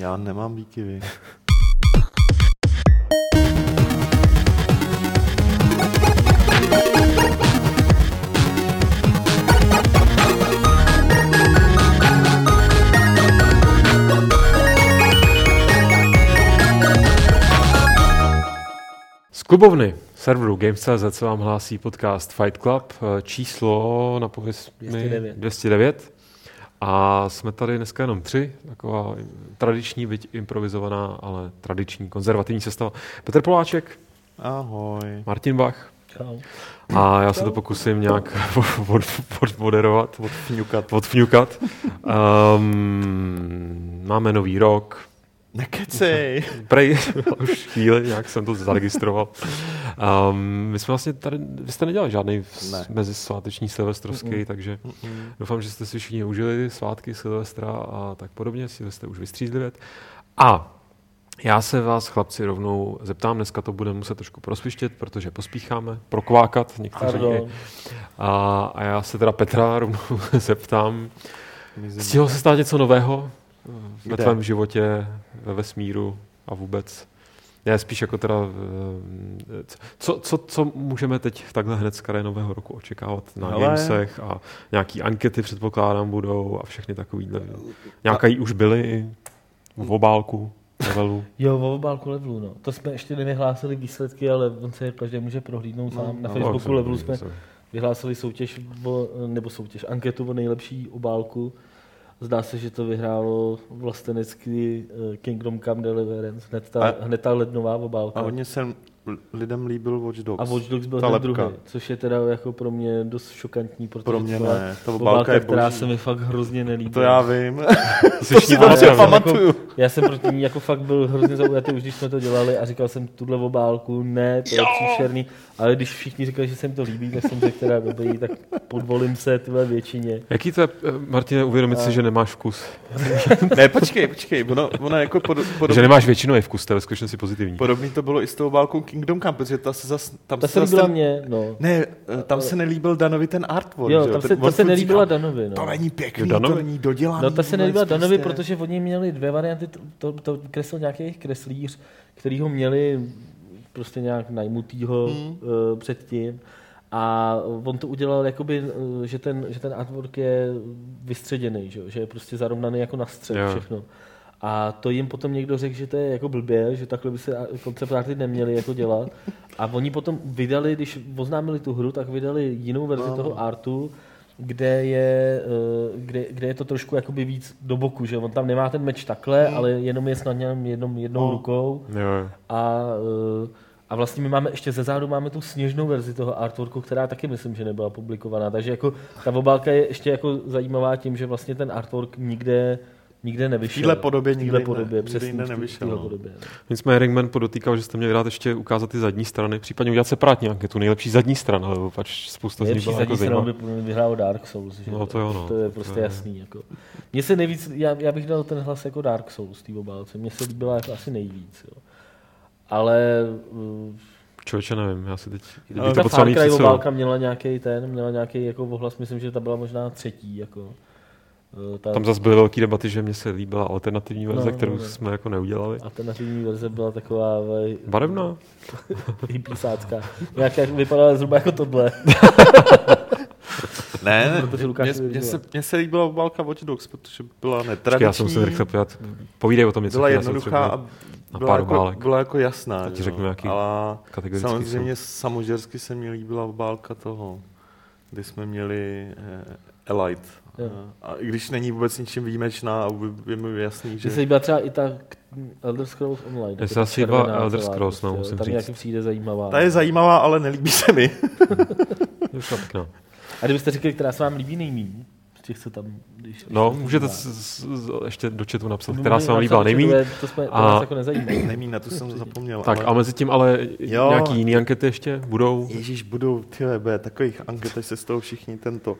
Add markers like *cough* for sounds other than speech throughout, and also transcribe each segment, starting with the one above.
Já nemám výkyvy. Z klubovny serveru Games.cz se vám hlásí podcast Fight Club, eh, číslo na pověz 209. 209. A jsme tady dneska jenom tři, taková tradiční, byť improvizovaná, ale tradiční, konzervativní sestava. Petr Poláček, Ahoj. Martin Bach Čau. a já se to pokusím nějak *laughs* od, od, moderovat, Odfňukat. odfňukat. Um, máme nový rok, Nekecej. Prej, už chvíli, nějak jsem to zaregistroval. Um, my jsme vlastně tady, vy jste nedělali žádný Ne. mezisváteční silvestrovský, Mm-mm. takže Mm-mm. doufám, že jste si všichni užili svátky Silvestra a tak podobně, si jste už vystřízlivět. A já se vás, chlapci, rovnou zeptám, dneska to budeme muset trošku prosvištět, protože pospícháme, prokvákat někteří. A, a já se teda Petra rovnou *laughs* zeptám. Stihlo se stát něco nového ve Kde? tvém životě, ve vesmíru a vůbec? Já spíš jako teda, eh, co, co, co můžeme teď takhle hned z nového roku očekávat na Hele. Gamesech a nějaký ankety předpokládám budou a všechny takovýhle. Nějaká jí už byly v obálku, levelu. *laughs* Jo, o obálku levelu, no. To jsme ještě nevyhlásili výsledky, ale on se každý může prohlídnout No, sám. Na no, Facebooku jsem- levelu jsme vyhlásili soutěž, o, nebo soutěž, anketu o nejlepší obálku. Zdá se, že to vyhrálo vlastenecký eh, Kingdom Come Deliverance, hned ta, A- hned ta lednová obálka. A hodně se lidem líbil Watch Dogs. A Watch Dogs byl Ta ten lepka. druhý, což je teda jako pro mě dost šokantní, protože Pro mě to byla ne. Ta obálka, obálka je která boží. se mi fakt hrozně nelíbí. To já vím. *laughs* To si dobře pamatujeme. pamatuju. Já jsem proti ní jako fakt byl hrozně zaujatý, už když jsme to dělali a říkal jsem tuhle obálku, ne, to je příšerný, ale když všichni říkali, že se jim to líbí, tak jsem řekl teda dobrý, tak podvolím se tyhle většině. Jaký to je, eh, Martine, uvědomit si, A- že nemáš vkus? *laughs* ne, počkej, počkej. Ono, ono jako pod, Že podobný, nemáš většinový vkus, to je ve skutečnosti pozitivní. podobný to bylo i s tou obálkou Kingdom Come, protože ta se zas, tam Ta se se líbila ten- mě, no. Ne, eh, tam se nelíbil Danovi ten artwork. Jo, že tam Ten- se, on ta se nelíbila říkal, Danovi, no. To není pěkný, Danovi? to není dodělaný. No ta se nelíbila vůbec Danovi, prostě. protože oni měli dvě varianty, to, to, to kreslil nějaký jejich kreslíř, který ho měli prostě nějak najmutýho Hmm. mm. uh, předtím. A on to udělal, jakoby, eh, že, ten, že ten artwork je vystředěný, že, jo, že je prostě zarovnaný jako na střed Jo. všechno. A to jim potom někdo řekl, že to je jako blbě, že takhle by se koncept arty neměli jako dělat. A oni potom vydali, když oznámili tu hru, tak vydali jinou verzi No. toho artu, kde je, eh, kde, kde je to trošku jakoby víc do boku, že on tam nemá ten meč takhle, ale jenom je snad jednou, jednou No. rukou Jo, jo. a, eh, a vlastně my máme ještě ze zádu máme tu sněžnou verzi toho artworku, která taky myslím, že nebyla publikovaná, takže jako ta obálka je ještě jako zajímavá tím, že vlastně ten artwork nikde nikde nevyšel. V téhle podobě v nikdy téhle ne- podobě, nikdy přesně v té- nevyšel, v no. podobě. no. Nicméně Ringman podotýkal, že jste měli rád ještě ukázat ty zadní strany, případně udělat separátní anketu, nejlepší zadní strana, lebo pač spousta z nich Nejlepší byla jako zadní stranou by vyhrálo Dark Souls. Že? No, to jo, no. to je To prostě je- jasný. Jako. Mně se nejvíc, já, já, bych dal ten hlas jako Dark Souls té obálce. Mně se líbila jako asi nejvíc. Jo. Ale uh, Člověče, nevím, já si teď... Ale ta to Far Cry obálka měla nějaký ten, měla nějaký jako ohlas, myslím, že ta byla možná třetí. Jako. Uh, ta Tam zase byly velké debaty, že mně se líbila alternativní verze, No, no, kterou no. jsme jako neudělali. alternativní verze byla taková vej, Barevná? *laughs* hippiesácká. Nějak jak vypadala zhruba jako tohle. *laughs* Ne, ne, Protože mně, viděl. se, mně se líbila obálka Watch Dogs, protože byla Počkej, netradiční, já jsem se rychle podívat. Povídej o tom něco. byla jednoduchá a na byla pár jako, obálek. byla jako jasná. Já ti řeknu, jo. jaký Ale kategorický samozřejmě samožersky se mi líbila obálka toho, kdy jsme měli eh, Elite. Jo. A i když není vůbec ničím výjimečná a je mi jasný, Mně že... se líbila třeba i ta Elder Scrolls Online. Mně se ta asi líbila Elder Scrolls, no, prostě, jo. musím Ta mi říct. nějaký přijde zajímavá. Ta je zajímavá, ale nelíbí se mi. *laughs* Je pěkná. A kdybyste řekli, která se vám líbí nejméně, z těch, co tam, když... No, když můžete s, s, ještě do chatu napsat, No, která se vám líbila nejméně. To, je- to, jsme, to A- nás jako nezajímá. *coughs* Nemím, na to jsem zapomněl. Tak ale... a mezi tím ale Jo. nějaký jiný ankety ještě budou? Ježíš, budou ty bude takových anket, až se z toho všichni tento.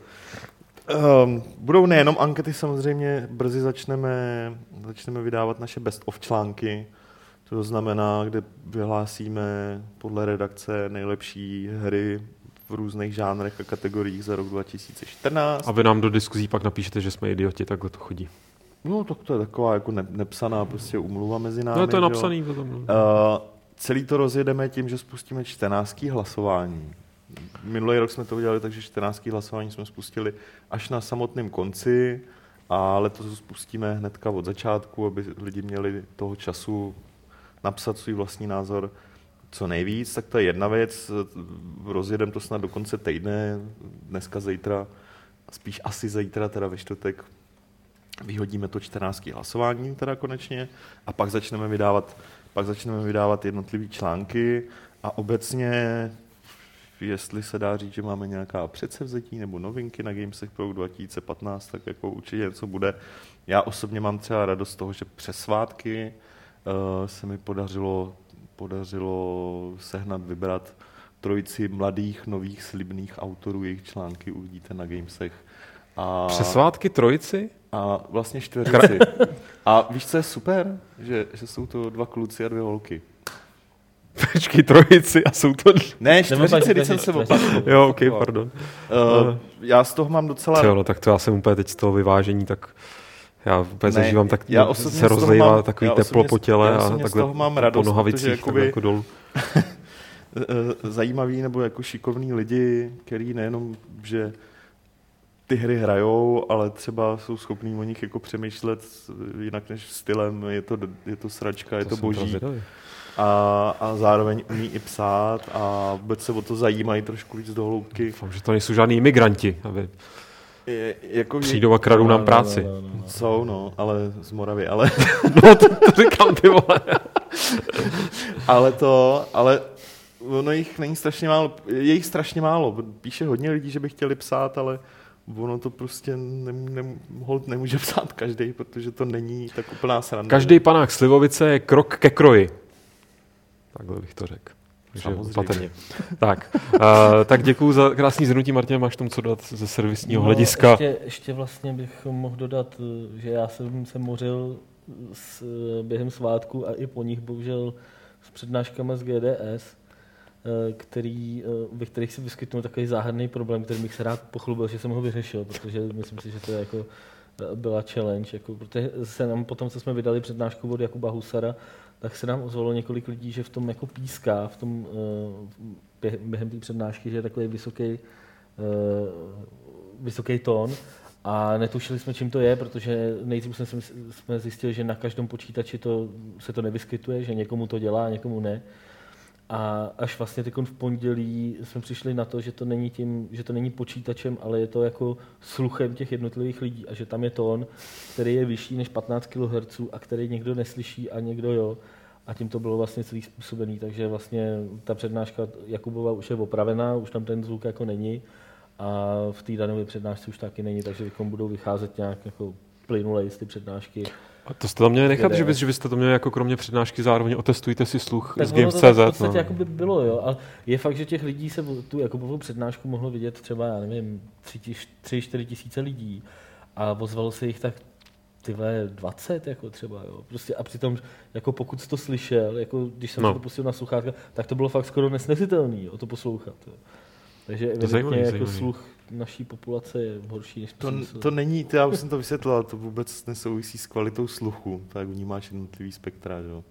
Um, budou nejenom ankety, samozřejmě brzy začneme, začneme vydávat naše best of články, to znamená, kde vyhlásíme podle redakce nejlepší hry v různých žánrech a kategoriích za rok 2014. A vy nám do diskuzí pak napíšete, že jsme idioti, takhle to chodí. No, tak to je taková jako ne, nepsaná prostě umluva mezi námi. No, to je napsaný. Uh, celý to rozjedeme tím, že spustíme 14. hlasování. Minulý rok jsme to udělali, takže 14. hlasování jsme spustili až na samotném konci a letos spustíme hnedka od začátku, aby lidi měli toho času napsat svůj vlastní názor co nejvíc, tak to je jedna věc. Rozjedeme to snad do konce týdne, dneska, zítra, spíš asi zítra, teda ve čtvrtek, vyhodíme to 14. hlasování teda konečně a pak začneme vydávat, pak začneme vydávat jednotlivé články a obecně jestli se dá říct, že máme nějaká předsevzetí nebo novinky na Gamesech Pro 2015, tak jako určitě něco bude. Já osobně mám třeba radost z toho, že přes svátky uh, se mi podařilo, podařilo sehnat, vybrat trojici mladých, nových, slibných autorů, jejich články uvidíte na Gamesech. A, Přes svátky trojici? a vlastně čtveřici. A víš, co je super? Že, že jsou to dva kluci a dvě holky. Počkej, trojici a jsou to... Ne, čtveřici, když jsem se pak- opakoval. Jo, ok, pardon. Uh, já z toho mám docela... Jo, no, tak to já jsem úplně teď z toho vyvážení, tak já úplně Ne, zažívám, tak já se rozlejvá mám- takový já teplo po těle já a osobně z takhle toho mám po radost, nohavicích protože takhle jakoby- jako dolů. *laughs* eh, zajímaví nebo jako šikovní lidi, který nejenom, že ty hry hrajou, ale třeba jsou schopní o nich jako přemýšlet jinak než stylem, je to, je to sračka, je to, to jsem teda boží zvědavý. A, a zároveň umí i psát a vůbec se o to zajímají trošku víc do hloubky. Doufám, že to nejsou žádní imigranti, aby Je, jako, přijdou a kradou nám práci. No, no, no, no. Jsou, no, ale z Moravy, ale, *laughs* No, to, to říkám, ty vole. *laughs* ale to, ale ono jich není strašně málo, je jich strašně málo, píše hodně lidí, že by chtěli psát, ale ono to prostě ne, ne, hold nemůže psát každý, protože to není tak úplná sranda. Každý panák Slivovice je krok ke kroji. Takhle bych to řekl. Samozřejmě. Tak, uh, tak děkuji za krásný zhrnutí, Martin, máš tomu co dát ze servisního No, hlediska. Ještě, ještě vlastně bych mohl dodat, eh, že já jsem se mořil s, eh, během svátku a i po nich bohužel s přednáškami z GDS, eh, který, ve kterých se vyskytnul takový záhadný problém, který bych se rád pochlubil, že jsem ho vyřešil, protože myslím si, že to je jako byla challenge, jako, protože se nám potom, co jsme vydali přednášku od Jakuba Husara, tak se nám ozvalo několik lidí, že v tom jako píská, v tom, eh, během, té přednášky, že je takový vysoký, eh, vysoký tón a netušili jsme, čím to je, protože nejdřív jsme, jsme zjistili, že na každém počítači to, se to nevyskytuje, že někomu to dělá někomu ne. A až vlastně teď v pondělí jsme přišli na to, že to není tím, že to není počítačem, ale je to jako sluchem těch jednotlivých lidí a že tam je tón, který je vyšší než 15 kHz a který někdo neslyší a někdo jo. A tím to bylo vlastně celý způsobený, takže vlastně ta přednáška Jakubova už je opravená, už tam ten zvuk jako není a v té dané přednášce už taky není, takže budou vycházet nějak jako plynulej z ty přednášky. A to jste tam měli nechat, že, bys, že byste to měli jako kromě přednášky zároveň otestujte si sluch Tak z to tak v Games.cz. podstatě No. jako by bylo, jo. Ale je fakt, že těch lidí se tu Jakubovou přednášku mohlo vidět třeba, já nevím, tři, tři čtyři tisíce lidí a ozvalo se jich tak ty vole, 20 jako třeba, jo. Prostě a přitom, jako pokud jsi to slyšel, jako když jsem No. to pustil na sluchátka, tak to bylo fakt skoro nesnesitelný, jo, to poslouchat. Jo. Takže evidentně jako zajímavý. sluch naší populace je horší než To, to není, to já už jsem to vysvětlil, to vůbec nesouvisí s kvalitou sluchu, tak vnímáš jednotlivý spektra, že jo.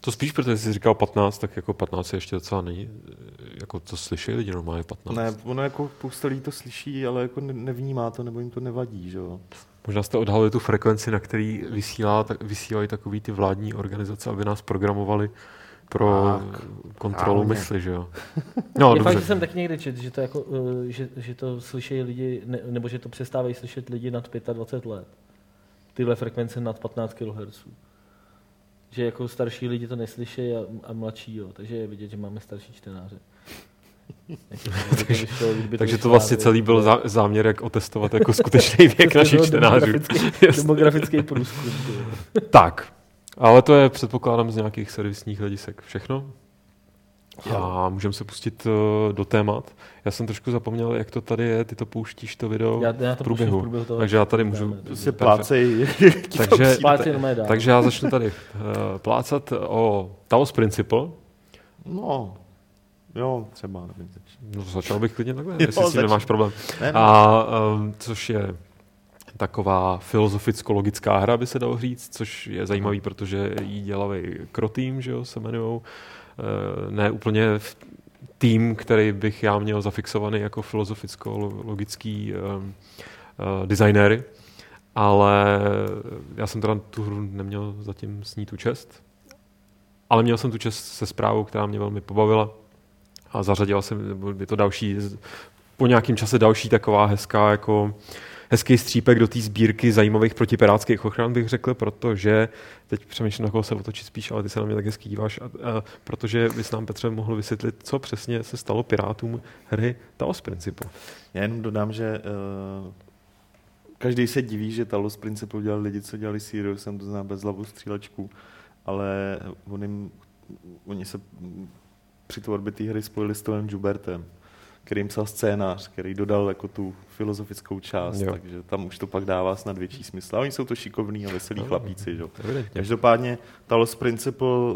To spíš, protože jsi říkal 15, tak jako 15 je ještě docela není, jako to slyší lidi normálně 15. Ne, ono jako spousta lidí to slyší, ale jako ne- nevnímá to, nebo jim to nevadí, že jo. Možná jste odhalili tu frekvenci, na který vysílá, tak, vysílají takový ty vládní organizace, aby nás programovali pro Tak, kontrolu správně. mysli, že jo? *laughs* No, je fakt, že dobře. jsem taky někdy čet, že to, jako, eh, že, že to slyší lidi, ne, nebo že to přestávají slyšet lidi nad 25 let. Tyhle frekvence nad 15 kHz. Že jako starší lidi to neslyší a, a mladší, jo. Takže je vidět, že máme starší čtenáře. *laughs* Kdyby Takže to vlastně celý byl zá, záměr, jak otestovat jako skutečný věk *laughs* našich čtenářů. demografický- průzkum. Tak, ale to je předpokládám z nějakých servisních hledisek všechno. A můžeme se pustit eh, do témat. Já jsem trošku zapomněl, jak to tady je, ty to pouštíš to video Já, já to v průběhu. v průběhu toho, Takže já tady můžu- dáme. Prostě plácej. Takže- *laughs* dál. Takže já začnu tady uh, plácat o Taos Principle. No, jo, třeba, nevím. No, začal bych klidně takhle, Jo, jestli s tím nemáš problém. Ne, ne. A um, což je taková filozoficko-logická hra, by se dalo říct, což je zajímavý, protože jí dělali Krotým, že jo, se jmenujou. Eh, ne úplně tým, který bych já měl zafixovaný jako filozoficko-logický um, uh, designéry, ale já jsem teda tu hru neměl zatím s ní tu čest, ale měl jsem tu čest se zprávou, která mě velmi pobavila a zařadila jsem, je to další, po nějakém čase další taková hezká jako hezký střípek do té sbírky zajímavých protipirátských ochran, bych řekl, protože teď přemýšlím, na koho se otočit spíš, ale ty se na mě tak hezky díváš, a, a, protože bys nám, Petře, mohl vysvětlit, co přesně se stalo pirátům hry Talos Principle. Já jenom dodám, že uh, každý se diví, že Talos Principle dělali lidi, co dělali Sirius, jsem to zná bez hlavu střílečku, ale oni, oni se při tvorbě té hry spojili s Tonem Jubertem který jim psal scénář, který dodal jako tu filozofickou část, jo. takže tam už to pak dává snad větší smysl. A oni jsou to šikovní a veselí no, chlapíci. Že? Každopádně Talos Principle,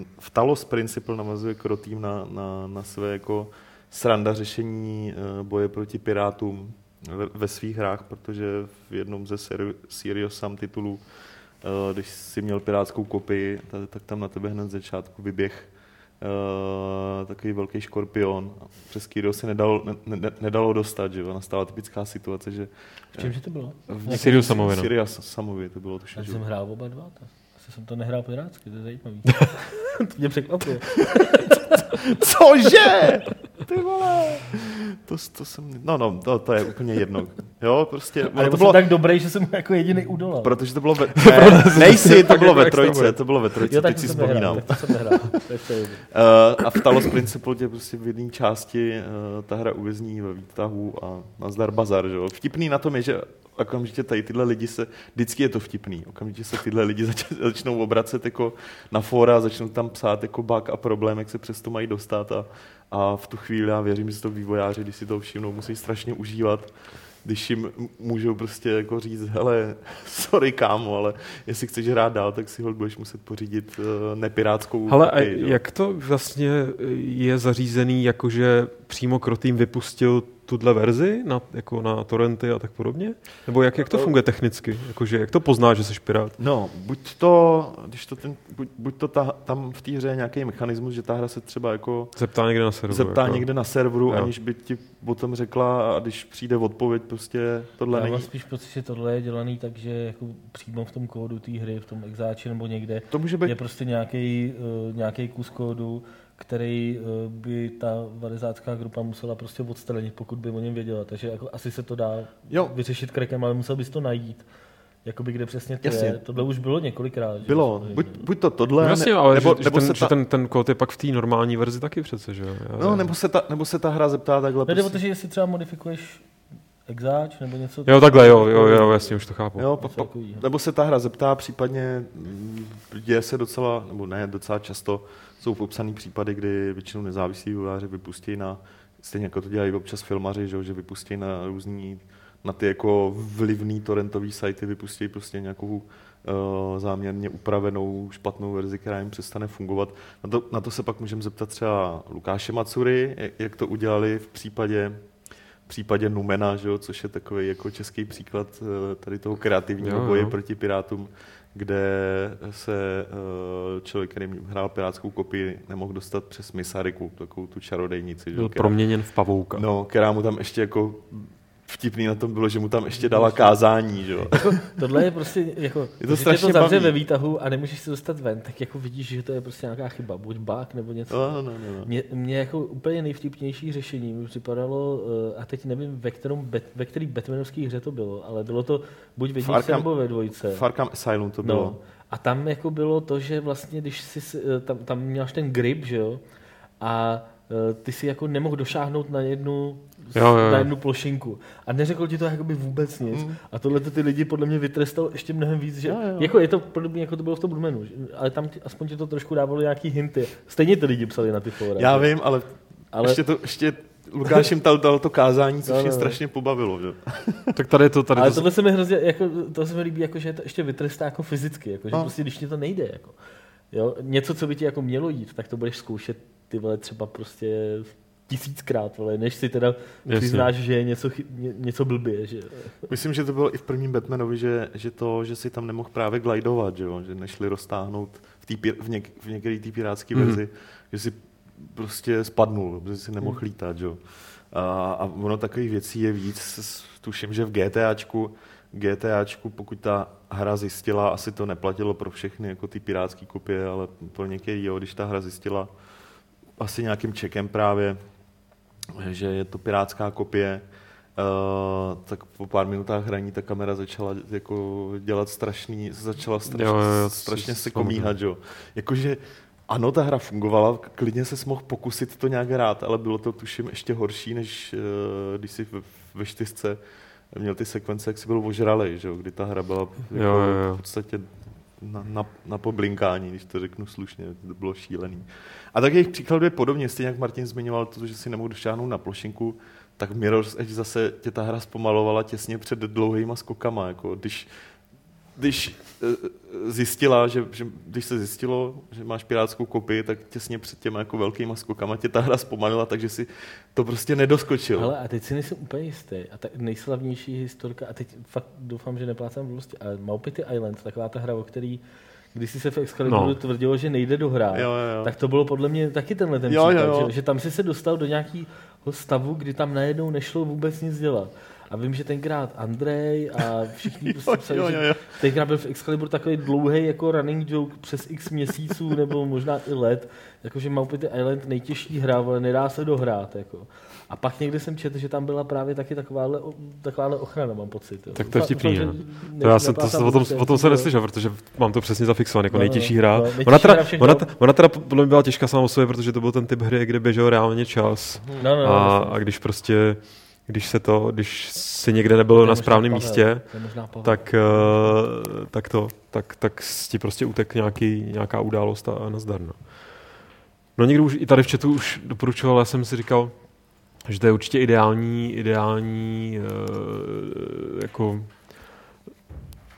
eh, v Talos Principle namazuje Krotým na, na, na své jako sranda řešení eh, boje proti pirátům ve, ve svých hrách, protože v jednom ze Sirius Sam titulů, eh, když si měl pirátskou kopii, tak tam na tebe hned z začátku vyběh uh, takový velký škorpion, přes kterého se nedalo, ne, ne, nedalo dostat, že jo? Nastala typická situace, že... V čem že to bylo? V Sirius Samovi, no. Sirius Samovi to bylo tuším. Já jsem hrál oba dva, tak. Asi jsem to nehrál pirátsky, to je zajímavý. *laughs* *laughs* to mě překvapuje. Cože? Ty vole. To, to jsem, no, no, to, to je úplně jedno. Jo, prostě. Ale to bylo tak dobrý, že jsem jako jediný udolal. Protože to bylo ve, *laughs* ne, nejsi, to bylo ve trojce, to bylo ve trojce, jo, teď si vzpomínám. uh, a v Talos Principle tě prostě v jedné části uh, ta hra uvězní ve výtahu a nazdar bazar, že jo. Vtipný na tom je, že okamžitě tady tyhle lidi se, vždycky je to vtipný, okamžitě se tyhle lidi *laughs* zač, začnou obracet jako na fora, začnou tam psát jako bug a problém, jak se přes to mají dostat a, a v tu chvíli já věřím, že to vývojáři, když si to všimnou, musí strašně užívat, když jim můžou prostě jako říct, hele, *laughs* sorry kámo, ale jestli chceš hrát dál, tak si ho budeš muset pořídit uh, nepirátskou Ale a jak to vlastně je zařízený, jakože přímo Krotým vypustil tuhle verzi na, jako na torrenty a tak podobně? Nebo jak, jak to funguje technicky? Jakože, jak to pozná, že jsi pirát? No, buď to, když to ten, buď, buď to ta, tam v té hře je nějaký mechanismus, že ta hra se třeba jako... Zeptá někde na serveru. Zeptá jako... někde na serveru, jo. aniž by ti potom řekla a když přijde odpověď, prostě tohle Já není. Já spíš pocit, že tohle je dělaný tak, že jako přímo v tom kódu té hry, v tom exáči nebo někde to může být... je prostě nějaký, uh, nějaký kus kódu, který eh, by ta varizácká grupa musela prostě odstranit, pokud by o něm věděla. Takže jako asi se to dá jo. vyřešit krekem, ale musel bys to najít. Jakoby kde přesně to Jasně. je. Tohle už bylo několikrát. Bylo. Buď, buď to tohle, no jasně, ale nebo, že, nebo že, ten, ta... že ten, ten kód je pak v té normální verzi taky přece, že jo? No, nebo se, ta, nebo se ta hra zeptá takhle. Ne, prostě... protože jestli třeba modifikuješ exáč nebo něco. Jo, takhle, jo, jo, jo, jasně, už to chápu. Jo, pa, pa, nebo se ta hra zeptá, případně děje se docela, nebo ne, docela často, jsou popsané případy, kdy většinou nezávislí vývojáři vypustí na, stejně jako to dělají občas filmaři, že, že vypustí na různý, na ty jako vlivný torrentový sajty, vypustí prostě nějakou uh, záměrně upravenou špatnou verzi, která jim přestane fungovat. Na to, na to se pak můžeme zeptat třeba Lukáše Macury, jak to udělali v případě v případě Numena, že jo, což je takový jako český příklad eh, tady toho kreativního jo, boje jo. proti pirátům, kde se uh, člověk, který hrál pirátskou kopii, nemohl dostat přes Misariku, takovou tu čarodejnici. Byl která, proměněn v pavouka. No, která mu tam ještě jako vtipný na tom bylo, že mu tam ještě dala kázání, že jo. Jako, tohle je prostě, jako, je to strašně to zavře ve výtahu a nemůžeš se dostat ven, tak jako vidíš, že to je prostě nějaká chyba, buď bug nebo něco. No, no, no, no. Mě, mě jako úplně nejvtipnější řešení mi připadalo, eh, a teď nevím, ve, kterém, ve který Batmanovský hře to bylo, ale bylo to buď ve jedničce nebo ve dvojce. Farkam Asylum to bylo. No. A tam jako bylo to, že vlastně, když jsi, eh, tam, tam měl ten grip, že jo, a eh, ty si jako nemohl došáhnout na jednu jo, jo. na jednu plošinku. A neřekl ti to jakoby vůbec nic. Mm. A tohle ty lidi podle mě vytrestal ještě mnohem víc, že jo, jo. jako je to podobně, jako to bylo v tom Brumenu, ale tam ti, aspoň ti to trošku dávalo nějaký hinty. Stejně ty lidi psali na ty fora. Já vím, ale, ale... ještě to, ještě Lukáš jim dal, dal to kázání, což no, no. je strašně pobavilo. Že? *laughs* tak tady to tady Ale to... tohle se mi hrozně, jako, to se mi líbí, jako, že to ještě vytrestá jako fyzicky, jako, že no. prostě když ti to nejde. Jako, jo, něco, co by ti jako mělo jít, tak to budeš zkoušet ty vole třeba prostě tisíckrát, vole, než si teda Jasně. přiznáš, že je něco, chy- ně, něco blbě. Že... Myslím, že to bylo i v prvním Batmanovi, že, že to, že si tam nemohl právě glidovat, že, jo? že nešli roztáhnout v, tý, v, něk, v některé té pirátské Mhm. verzi, že si prostě spadnul, protože si nemohl lítat. Že? jo. A, a ono takových věcí je víc. Tuším, že v GTAčku, GTAčku, pokud ta hra zjistila, asi to neplatilo pro všechny, jako ty pirátské kopie, ale pro některý, jo, když ta hra zjistila asi nějakým čekem právě, že je to pirátská kopie, Uh, tak po pár minutách hraní ta kamera začala jako dělat strašný, začala strašně, Jo, jo, jo, strašně se komíhat, jo. Jakože ano, ta hra fungovala, klidně se mohl pokusit to nějak hrát, ale bylo to tuším ještě horší, než uh, když si ve, ve čtyřce měl ty sekvence, jak si byl ožralej, že jo, kdy ta hra byla jako Jo, jo, jo. v podstatě na, na, na poblinkání, když to řeknu slušně, to bylo šílený. A tak jejich příkladů je podobně, stejně jak Martin zmiňoval to, že si nemohl došáhnout na plošinku, tak Mirror's Edge zase tě ta hra zpomalovala těsně před dlouhýma skokama. Jako když, když eh, zjistila, že, že, když se zjistilo, že máš pirátskou kopii, tak těsně před těma jako velkýma skokama tě ta hra zpomalila, takže si to prostě nedoskočil. Ale a teď si nejsem úplně jistý. A ta nejslavnější historka, a teď fakt doufám, že neplácám vlosti, ale Maupity Island, taková ta hra, o který když si se v Excaliburu No. tvrdilo, že nejde dohrát, Jo, jo, jo. tak to bylo podle mě taky tenhle ten Jo, jo, případ, jo. Že, že tam si se dostal do nějakého stavu, kdy tam najednou nešlo vůbec nic dělat. A vím, že tenkrát Andrej a všichni *laughs* prostě Jo, psali, jo, že jo, jo. tenkrát byl v Excalibur takový dlouhý jako running joke přes x měsíců *laughs* nebo možná i let, jakože Maupity Island nejtěžší hra, ale nedá se dohrát. Jako. A pak někde jsem četl, že tam byla právě taky takováhle, takováhle ochrana, mám pocit. Jo. Tak to je vtipný, no. ne- To já jsem, to, o, tom, o tom jsem jako- neslyšel, protože mám to přesně zafixované jako No, no, nejtěžší no. hra. No, nejtěžší Ona teda, hra ona, dob. ona teda podle mě byla těžká sama o sobě, protože to byl ten typ hry, kde běžel reálně čas. No, no, a, no, a když prostě, když se to, když si někde nebylo na správném místě, tak, eh, tak to, tak, tak ti prostě utek nějaký, nějaká událost a, nazdar. No. no někdo už i tady v chatu už doporučoval, já jsem si říkal, že to je určitě ideální, ideální uh, jako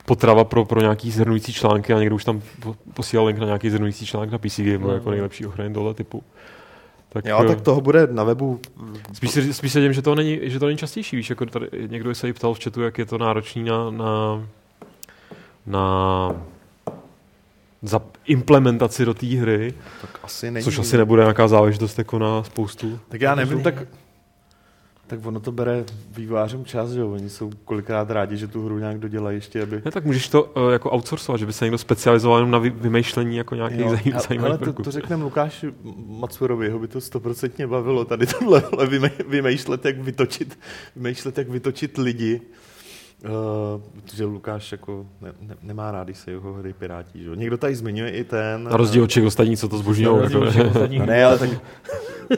potrava pro, pro nějaký zhrnující články a někdo už tam po- posílal link na nějaký zhrnující článek na PC Gamer No, jako no. nejlepší ochrany tohle typu. Tak, Jo, tak toho bude na webu. Spíš spíš se dím, že to není, že to není častější, víš, jako tady někdo se jí ptal v chatu, jak je to náročný na, na, na za implementaci do té hry, Tak asi není. což asi nebude nějaká záležitost jako na spoustu. Tak já nevím, tak, tak ono to bere vývářům čas, že jo? Oni jsou kolikrát rádi, že tu hru nějak dodělají ještě, aby... Ne, tak můžeš to uh, jako outsourcovat, že by se někdo specializoval jenom na vy, vymýšlení jako nějakých Jo, zajímavých ale to, prvků. to řekneme Lukáši Macurovi, ho by to stoprocentně bavilo tady tohle *laughs* vymýšlet, jak vytočit, vymýšlet, jak vytočit lidi. Uh, protože Lukáš jako ne, ne, nemá rád, když se jeho hry pirátí. Že? jo. Někdo tady zmiňuje i ten... Na rozdíl od všech ostatních, co to zbožňují. Od No *laughs* ne, ale tak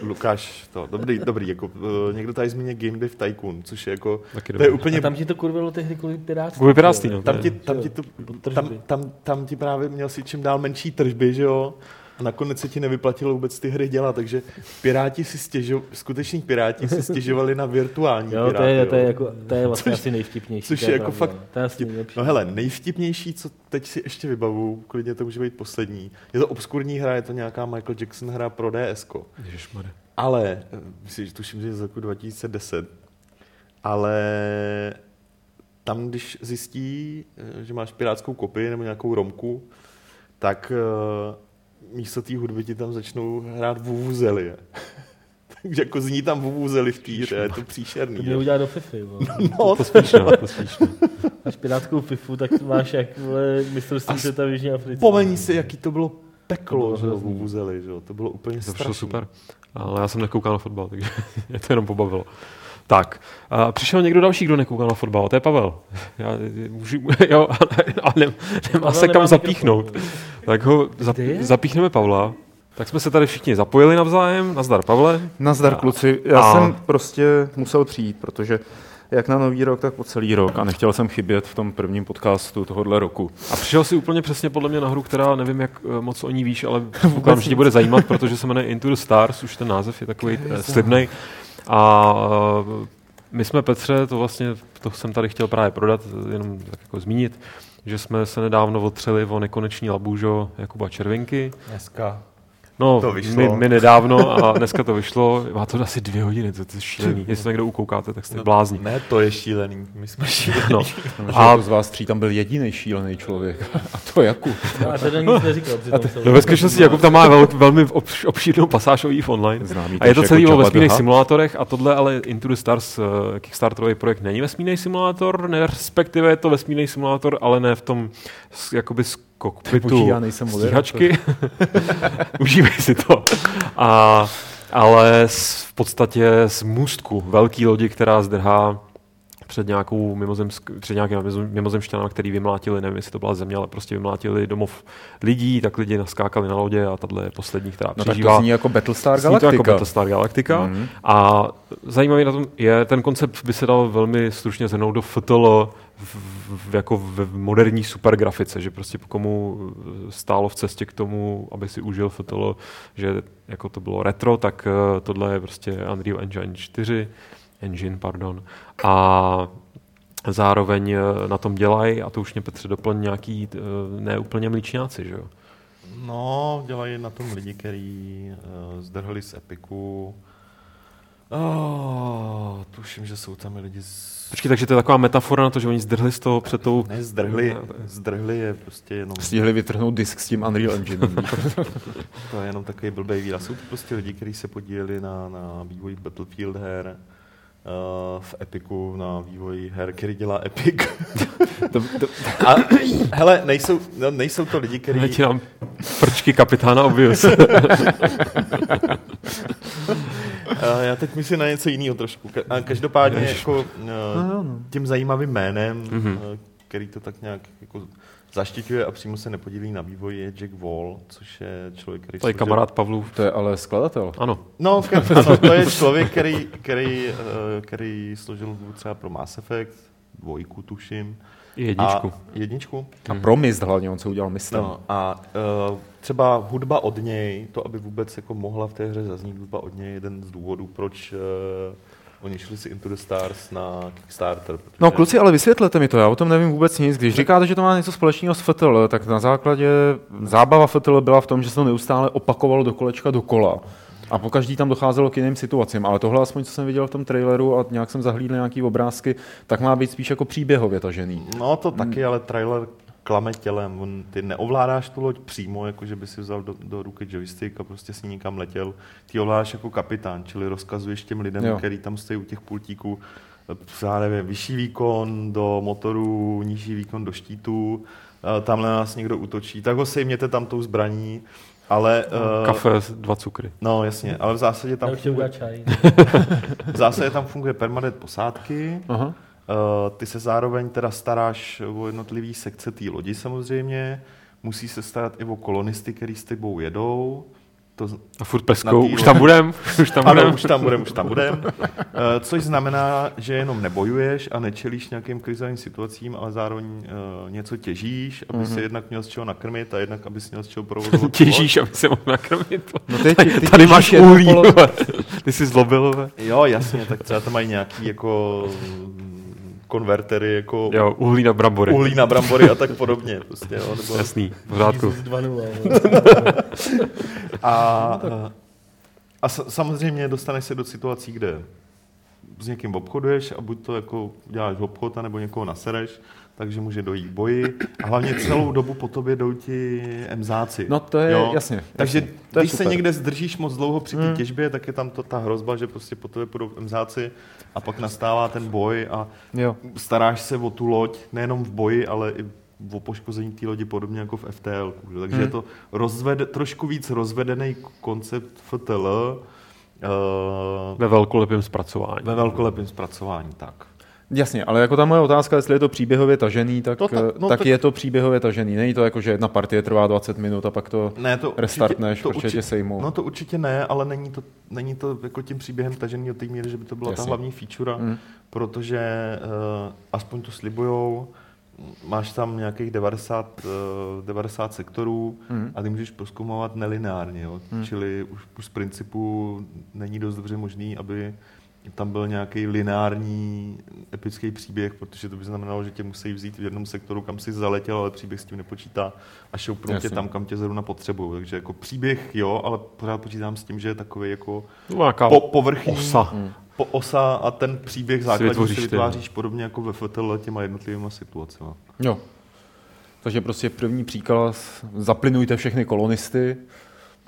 Lukáš, to, dobrý, dobrý, jako, uh, někdo tady zmiňuje Game Dev Tycoon, což je jako, Taky to je úplně A tam ti to kurvilo tehdy kvůli pirátství. Kvůli pirátství, no. tam ti, tam, ti to, Tržby. tam, tam, tam ti právě měl si čím dál menší tržby, že jo? A nakonec se ti nevyplatilo vůbec ty hry dělat, takže piráti si stěžovali, skuteční piráti si stěžovali na virtuální Jo, piráty. to je, to je, jako, to je vlastně Což- asi nejvtipnější. což to je jako pravda, fakt no. To je asi vtip. nejlepší. No hele, nejvtipnější, co teď si ještě vybavu, klidně to může být poslední, je to obskurní hra, je to nějaká Michael Jackson hra pro DS. -ko. Ježišmarja. Ale Ale, eh, myslím, že tuším, že je z roku 2010, ale tam, když zjistí, eh, že máš pirátskou kopii nebo nějakou romku, tak eh, místo té hudby ti tam začnou hrát vuvuzely. *laughs* Takže jako zní tam vuvuzely v té hře, je to příšerný. To mě udělá do FIFA. *laughs* No. No, to spíš no, to spíš no. Máš pirátskou FIFU, tak to máš jak vole, mistrovství světa v Jižní Africe. Pomení si, jaký to bylo To peklo, že vuvuzely, že jo. To bylo úplně To strašné. bylo super. Ale já jsem nekoukal na fotbal, takže *laughs* mě to jenom pobavilo. Tak, a přišel někdo další, kdo nekoukal na fotbal, to je Pavel. Já, můžu, *laughs* jo, a ne, nemá Pavel se kam mikrofon. zapíchnout. Tak ho zap, zapíchneme Pavla. Tak jsme se tady všichni zapojili navzájem. Nazdar, Pavle. Nazdar, kluci. Já A- jsem prostě musel přijít, protože jak na nový rok, tak po celý rok a nechtěl jsem chybět v tom prvním podcastu tohohle roku. A přišel si úplně přesně podle mě na hru, která nevím, jak eh, moc o ní víš, ale *laughs* že tě bude zajímat, protože se jmenuje Into the Stars, už ten název je takový eh, slibnej. A eh, my jsme Petře, to vlastně, to jsem tady chtěl právě prodat, jenom tak jako zmínit, že jsme se nedávno otřeli o nekoneční labužo Jakuba Červinky. Dneska. No, To vyšlo. My, my, nedávno a dneska to vyšlo. Má to asi dvě hodiny, to, to je šílený. Jestli to někdo ukoukáte, tak jste no, blázni. Ne, to je šílený, my jsme šílený. No. A z vás tří tam byl jediný šílený člověk. *laughs* A to Jakub. No a teda nic neříkal. No ve skutečnosti Jakub tam má vel, velmi obš, obšírnou pasáž o EVE Online. Známý A je to tež celý jako o vesmírných simulátorech a tohle ale Into the Stars uh, Kickstarterový projekt není vesmírný simulátor, ne, respektive je to vesmírný simulátor, ale ne v tom jakoby Boží, kokpitu já nejsem moderátor. stíhačky. *laughs* Užívej si to. A, ale v podstatě z můstku velký lodi, která zdrhá před, nějakou mimozemsk, před nějakým mimozem- mimozemšťanem, který vymlátili, nevím, jestli to byla země, ale prostě vymlátili domov lidí, tak lidi naskákali na lodě a tahle je poslední, která No tak přežívá. to zní jako Battlestar Zní to jako Galactica. Battlestar Galactica. Mhm. A zajímavý na tom je, ten koncept by se dal velmi stručně zhrnout do FTL v, v, jako v moderní supergrafice, že prostě komu stálo v cestě k tomu, aby si užil FTL, že jako to bylo retro, tak eh, tohle je prostě Unreal Engine 4, Engine, pardon. A zároveň eh, na tom dělají, a to už mě Petře doplň nějaký eh, neúplně mlíčňáci, že jo? No, dělají na tom lidi, kteří uh, zdrhli z Epiku. Oh, tuším, že jsou tam i lidi z... Počkej, takže to je taková metafora na to, že oni zdrhli z toho před tou... Ne, zdrhli, zdrhli je prostě jenom, Stihli vytrhnout disk s tím Unreal Engine. *laughs* to je jenom takový blbý výraz. Jsou to prostě lidi, kteří se podíleli na, na vývoji Battlefield her, v Epiku na vývoji her, který dělá Epic. *laughs* to, to, A hele, nejsou, no, nejsou to lidi, kteří... Teď nám prčky kapitána Obvious. Uh, *laughs* já teď myslím na něco jiného trošku. A každopádně jako uh, tím zajímavým jménem, Mhm. uh, který to tak nějak jako zaštiťuje a přímo se nepodílí na vývoji, je Jack Wall, což je člověk, který... to je složil- kamarád Pavlův. to je ale skladatel. Ano. No, ano, *laughs* to je člověk, který, který, uh, který složil třeba pro Mass Effect, dvojku tuším. I jedničku. A jedničku. A pro mist hlavně, on se udělal mistem. No, a uh, třeba hudba od něj, to, aby vůbec jako mohla v té hře zaznít hudba od něj, je jeden z důvodů, proč uh, oni šli si Into the Stars na Kickstarter. Protože... No kluci, ale vysvětlete mi to, já o tom nevím vůbec nic. Když říkáte, že to má něco společného s FTL, tak na základě zábava FTL byla v tom, že se to neustále opakovalo do kolečka dokola. A po každý tam docházelo k jiným situacím, ale tohle aspoň, co jsem viděl v tom traileru a nějak jsem zahlídl nějaký obrázky, tak má být spíš jako příběhově tažený. No to taky, ale trailer klame tělem. On, ty neovládáš tu loď přímo, jako že by si vzal do, do ruky joystick a prostě s ní někam letěl. Ty ovládáš jako kapitán, čili rozkazuješ těm lidem, Jo. který tam stojí u těch pultíků, eh, já nevím, vyšší výkon do motoru, nižší výkon do štítů, eh, tamhle nás někdo útočí, tak ho sejměte tam tou zbraní, ale... eh, Kafe, dva cukry. No jasně, ale v zásadě tam funguje, čaj. *laughs* v zásadě tam funguje permanent posádky, Aha. Uh, ty se zároveň teda staráš o jednotlivý sekce té lodi samozřejmě, musí se starat i o kolonisty, který s tebou jedou. To, z- A furt peskou. Už tam budem, *laughs* už tam ano, budem. už tam budem, už tam budem. Uh, což znamená, že jenom nebojuješ a nečelíš nějakým krizovým situacím, ale zároveň uh, něco těžíš, aby Mhm. se jednak měl z čeho nakrmit a jednak, aby měl z čeho *laughs* provozovat. Těžíš, aby se mohl nakrmit. No ty, ty, ty Tady máš uhlí. *laughs* Ty jsi zlobil. vole. Jo, jasně, tak třeba tam mají nějaký jako konvertery, jako Jo, uhlí na brambory. uhlí na brambory a tak podobně. Prostě, jo, nebo Jasný, v pořádku. Jesus 2.0. *laughs* A, a sa- samozřejmě dostaneš se do situací, kde s někým obchoduješ a buď to jako děláš obchod, nebo někoho nasereš, takže může dojít k boji. A hlavně celou dobu po tobě jdou ti emzáci. No to je, jasně. Takže jasně. To je když se někde zdržíš moc dlouho při té Hmm. těžbě, tak je tam to, ta hrozba, že prostě po tobě půjdou emzáci a pak nastává ten boj a Jo. staráš se o tu loď, nejenom v boji, ale i o poškození té lodi, podobně jako v FTL. že? Takže Hmm. je to rozved, trošku víc rozvedený koncept FTL uh, Ve velkolepém zpracování. ve velkolepém zpracování. Tak. Jasně, ale jako ta moje otázka, jestli je to příběhově tažený, tak, To to tak- tak, no tak tak- je to příběhově tažený. Není to jako, že jedna partie trvá 20 minut a pak to Ne, to restartneš, to protože tě sejmou. No to určitě ne, ale není to, není to jako tím příběhem tažený do té míry, že by to byla Jasně. ta hlavní feature, Mm. protože uh, aspoň to slibujou, máš tam nějakých 90, uh, 90 sektorů Mm. a ty můžeš proskoumovat nelineárně, jo? Mm. čili už, už z principu není dost dobře možný, aby tam byl nějaký lineární epický příběh, protože to by znamenalo, že tě musí vzít v jednom sektoru, kam si zaletěl, ale příběh s tím nepočítá a šoupnou tě tam, kam tě zrovna potřebují. Takže jako příběh jo, ale pořád počítám s tím, že je takový jako No, po, povrchní osa. po osa a ten příběh základní si vytvoříš ty, vytváříš podobně jako ve FTL těma jednotlivými situacemi. Jo. Takže prostě první příklad, zaplynujte všechny kolonisty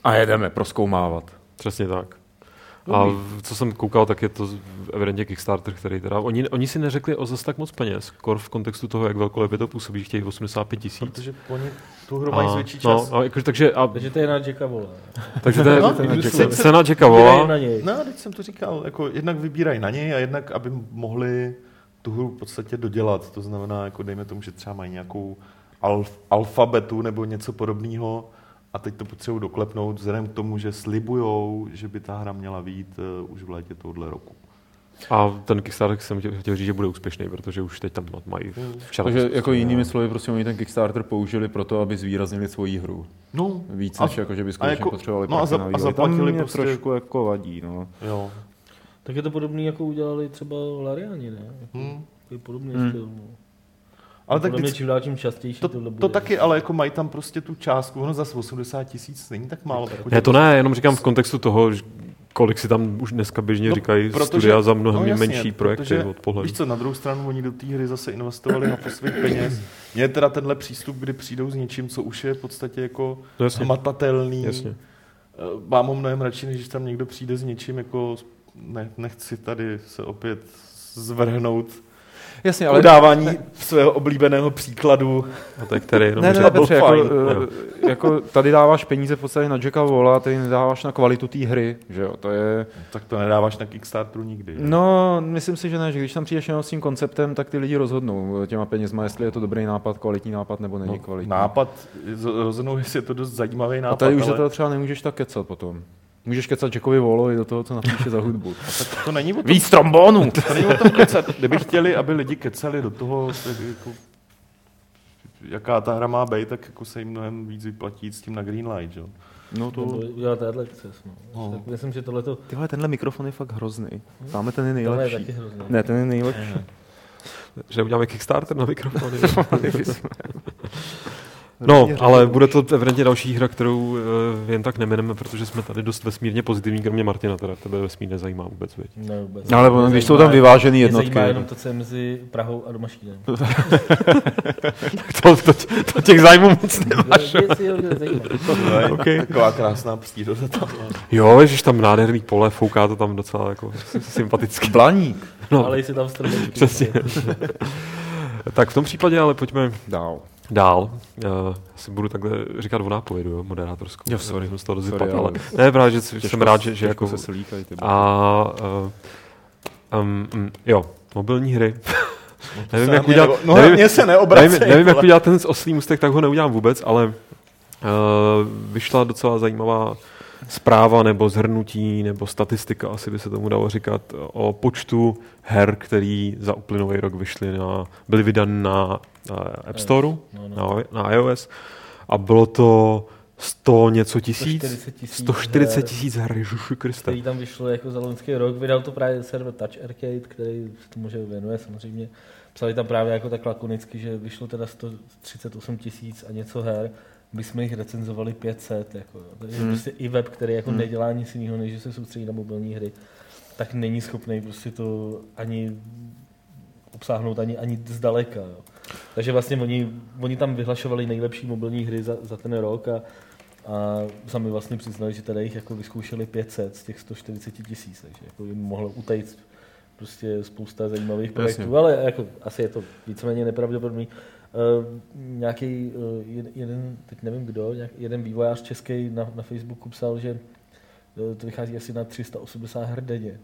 a jedeme proskoumávat. Přesně tak. A co jsem koukal, tak je to evidentně Kickstarter, který teda... Oni, oni si neřekli o zas tak moc peněz, kor v kontextu toho, jak velkolepě to působí, chtějí 85 tisíc. Protože oni tu hru mají větší no, čas. no, jakože, takže, a, Takže to je na Jacka Vola. takže to je No, cena Jacka Vola. na něj. No, teď jsem to říkal, jako jednak vybírají na něj a jednak, aby mohli tu hru v podstatě dodělat. To znamená, jako dejme tomu, že třeba mají nějakou alf, alfabetu nebo něco podobného a teď to potřebují doklepnout vzhledem k tomu, že slibujou, že by ta hra měla být uh, už v létě tohohle roku. A ten Kickstarter jsem chtěl, říct, že bude úspěšný, protože už teď tam mají včera. Takže jako jinými slovy, prostě oni ten Kickstarter použili pro to, aby zvýraznili svoji hru. No, Víc A- než jako, že by skutečně jako- potřebovali no a za- a zaplatili Tam mě prostě- trošku jako vadí, no. jo. Tak je to podobný, jako udělali třeba Lariani, ne? Jako, Hmm. je podobný Hmm. styl. No. Ale tak vždycky, čím dál tím častější to, tohle bude. to taky, ale jako mají tam prostě tu částku, ono zase 80 tisíc není tak málo. Tak Ne, to ne, jenom říkám v kontextu toho, že kolik si tam už dneska běžně No, říkají protože- studia za mnohem no jasně, menší projekty protože od pohledu. Víš co, na druhou stranu oni do té hry zase investovali na svých peněz. Mně je teda tenhle přístup, kdy přijdou s něčím, co už je v podstatě jako No jasně. hmatatelný. Jasně. Eh, Mám ho mnohem radši, než když tam někdo přijde s něčím, jako ne, nechci tady se opět zvrhnout Jasně, ale udávání svého oblíbeného příkladu. A to je který, jenom ne, ne, že- ne, Petře, jako, fajn. eh, jako, tady dáváš peníze v podstatě na Jacka Vola, tady nedáváš na kvalitu té hry, že jo, to je... Tak to nedáváš na Kickstarteru nikdy. No, myslím si, že ne, že když tam přijdeš jenom s tím konceptem, tak ty lidi rozhodnou těma penězma, jestli je to dobrý nápad, kvalitní nápad, nebo není kvalitní. nápad, rozhodnou, jestli je to dost zajímavý nápad. A tady už ale toho třeba nemůžeš tak kecat potom. Můžeš kecat Jackovi Volovi do toho, co napíše za hudbu. tak to není o tom, Víc trombónů! to není o tom kecat. Kdyby chtěli, aby lidi kecali do toho, tak jako, jaká ta hra má být, tak jako se jim mnohem víc vyplatí s tím na Greenlight. Jo? No Nebo to... udělat tenhle cest, no. No. Tak myslím, že tohleto, Tyhle, tenhle mikrofon je fakt hrozný. Máme ten je tohle je nejlepší. taky hrozný. Ne, ten je nejlepší. že uděláme Kickstarter na mikrofony. *laughs* *laughs* No, ale bude to evidentně další hra, kterou uh, jen tak nemineme, protože jsme tady dost vesmírně pozitivní, kromě Martina, teda tebe vesmír nezajímá vůbec, viď? Ne, vůbec. Ale Mě když jsou tam vyvážený mě jednotky. zajímá jenom to, co je mezi Prahou a Domaštínem. *laughs* to, to, to, těch zájmů moc nemáš. Okay. taková krásná příroda tam. Jo, ježiš, tam nádherný pole, fouká to tam docela jako sympaticky. Blaník. No, Ale jestli tam stromečky. Přesně. tak v tom případě ale pojďme Dál. Dál. Uh, asi budu takhle říkat o nápovědu, jo, moderátorskou. Jo, sorry. Jsem z toho Sorry, ale ne, právě, že jsem rád, že, že Těžko jako... se slíkají ty A uh, um, um, jo, mobilní hry. *laughs* nevím, se jak udělat, nebo- no, nevím, se neobracej, nevím, nevím, jak udělat ten oslý můstek, tak ho neudělám vůbec, ale uh, vyšla docela zajímavá zpráva nebo zhrnutí nebo statistika, asi by se tomu dalo říkat, o počtu her, který za uplynulý rok vyšly na, byly vydány na, na App Store, No, no. na, na iOS a bylo to 100 něco tisíc, 140 tisíc 140 her. Ježiši Kriste. který tam vyšlo jako za loňský rok. Vydal to právě server Touch Arcade, který se tomu že věnuje samozřejmě. Psali tam právě jako tak lakonicky, že vyšlo teda 138 tisíc a něco her. My jsme jich recenzovali 500. Jako, jo. Takže Hmm. prostě i web, který jako Hmm. nedělá nic jiného, než že se soustředí na mobilní hry, tak není schopný prostě to ani obsáhnout ani, ani zdaleka. Jo. Takže vlastně oni, oni tam vyhlašovali nejlepší mobilní hry za, za ten rok a, a sami vlastně přiznali, že tady jich jako vyzkoušeli 500 z těch 140 tisíc, takže jako jim mohlo utejct prostě spousta zajímavých Jasně. projektů, ale jako asi je to víceméně nepravděpodobný. Uh, nějaký uh, jeden, teď nevím kdo, nějak, jeden vývojář český na, na Facebooku psal, že eh, to vychází asi na 380 her denně.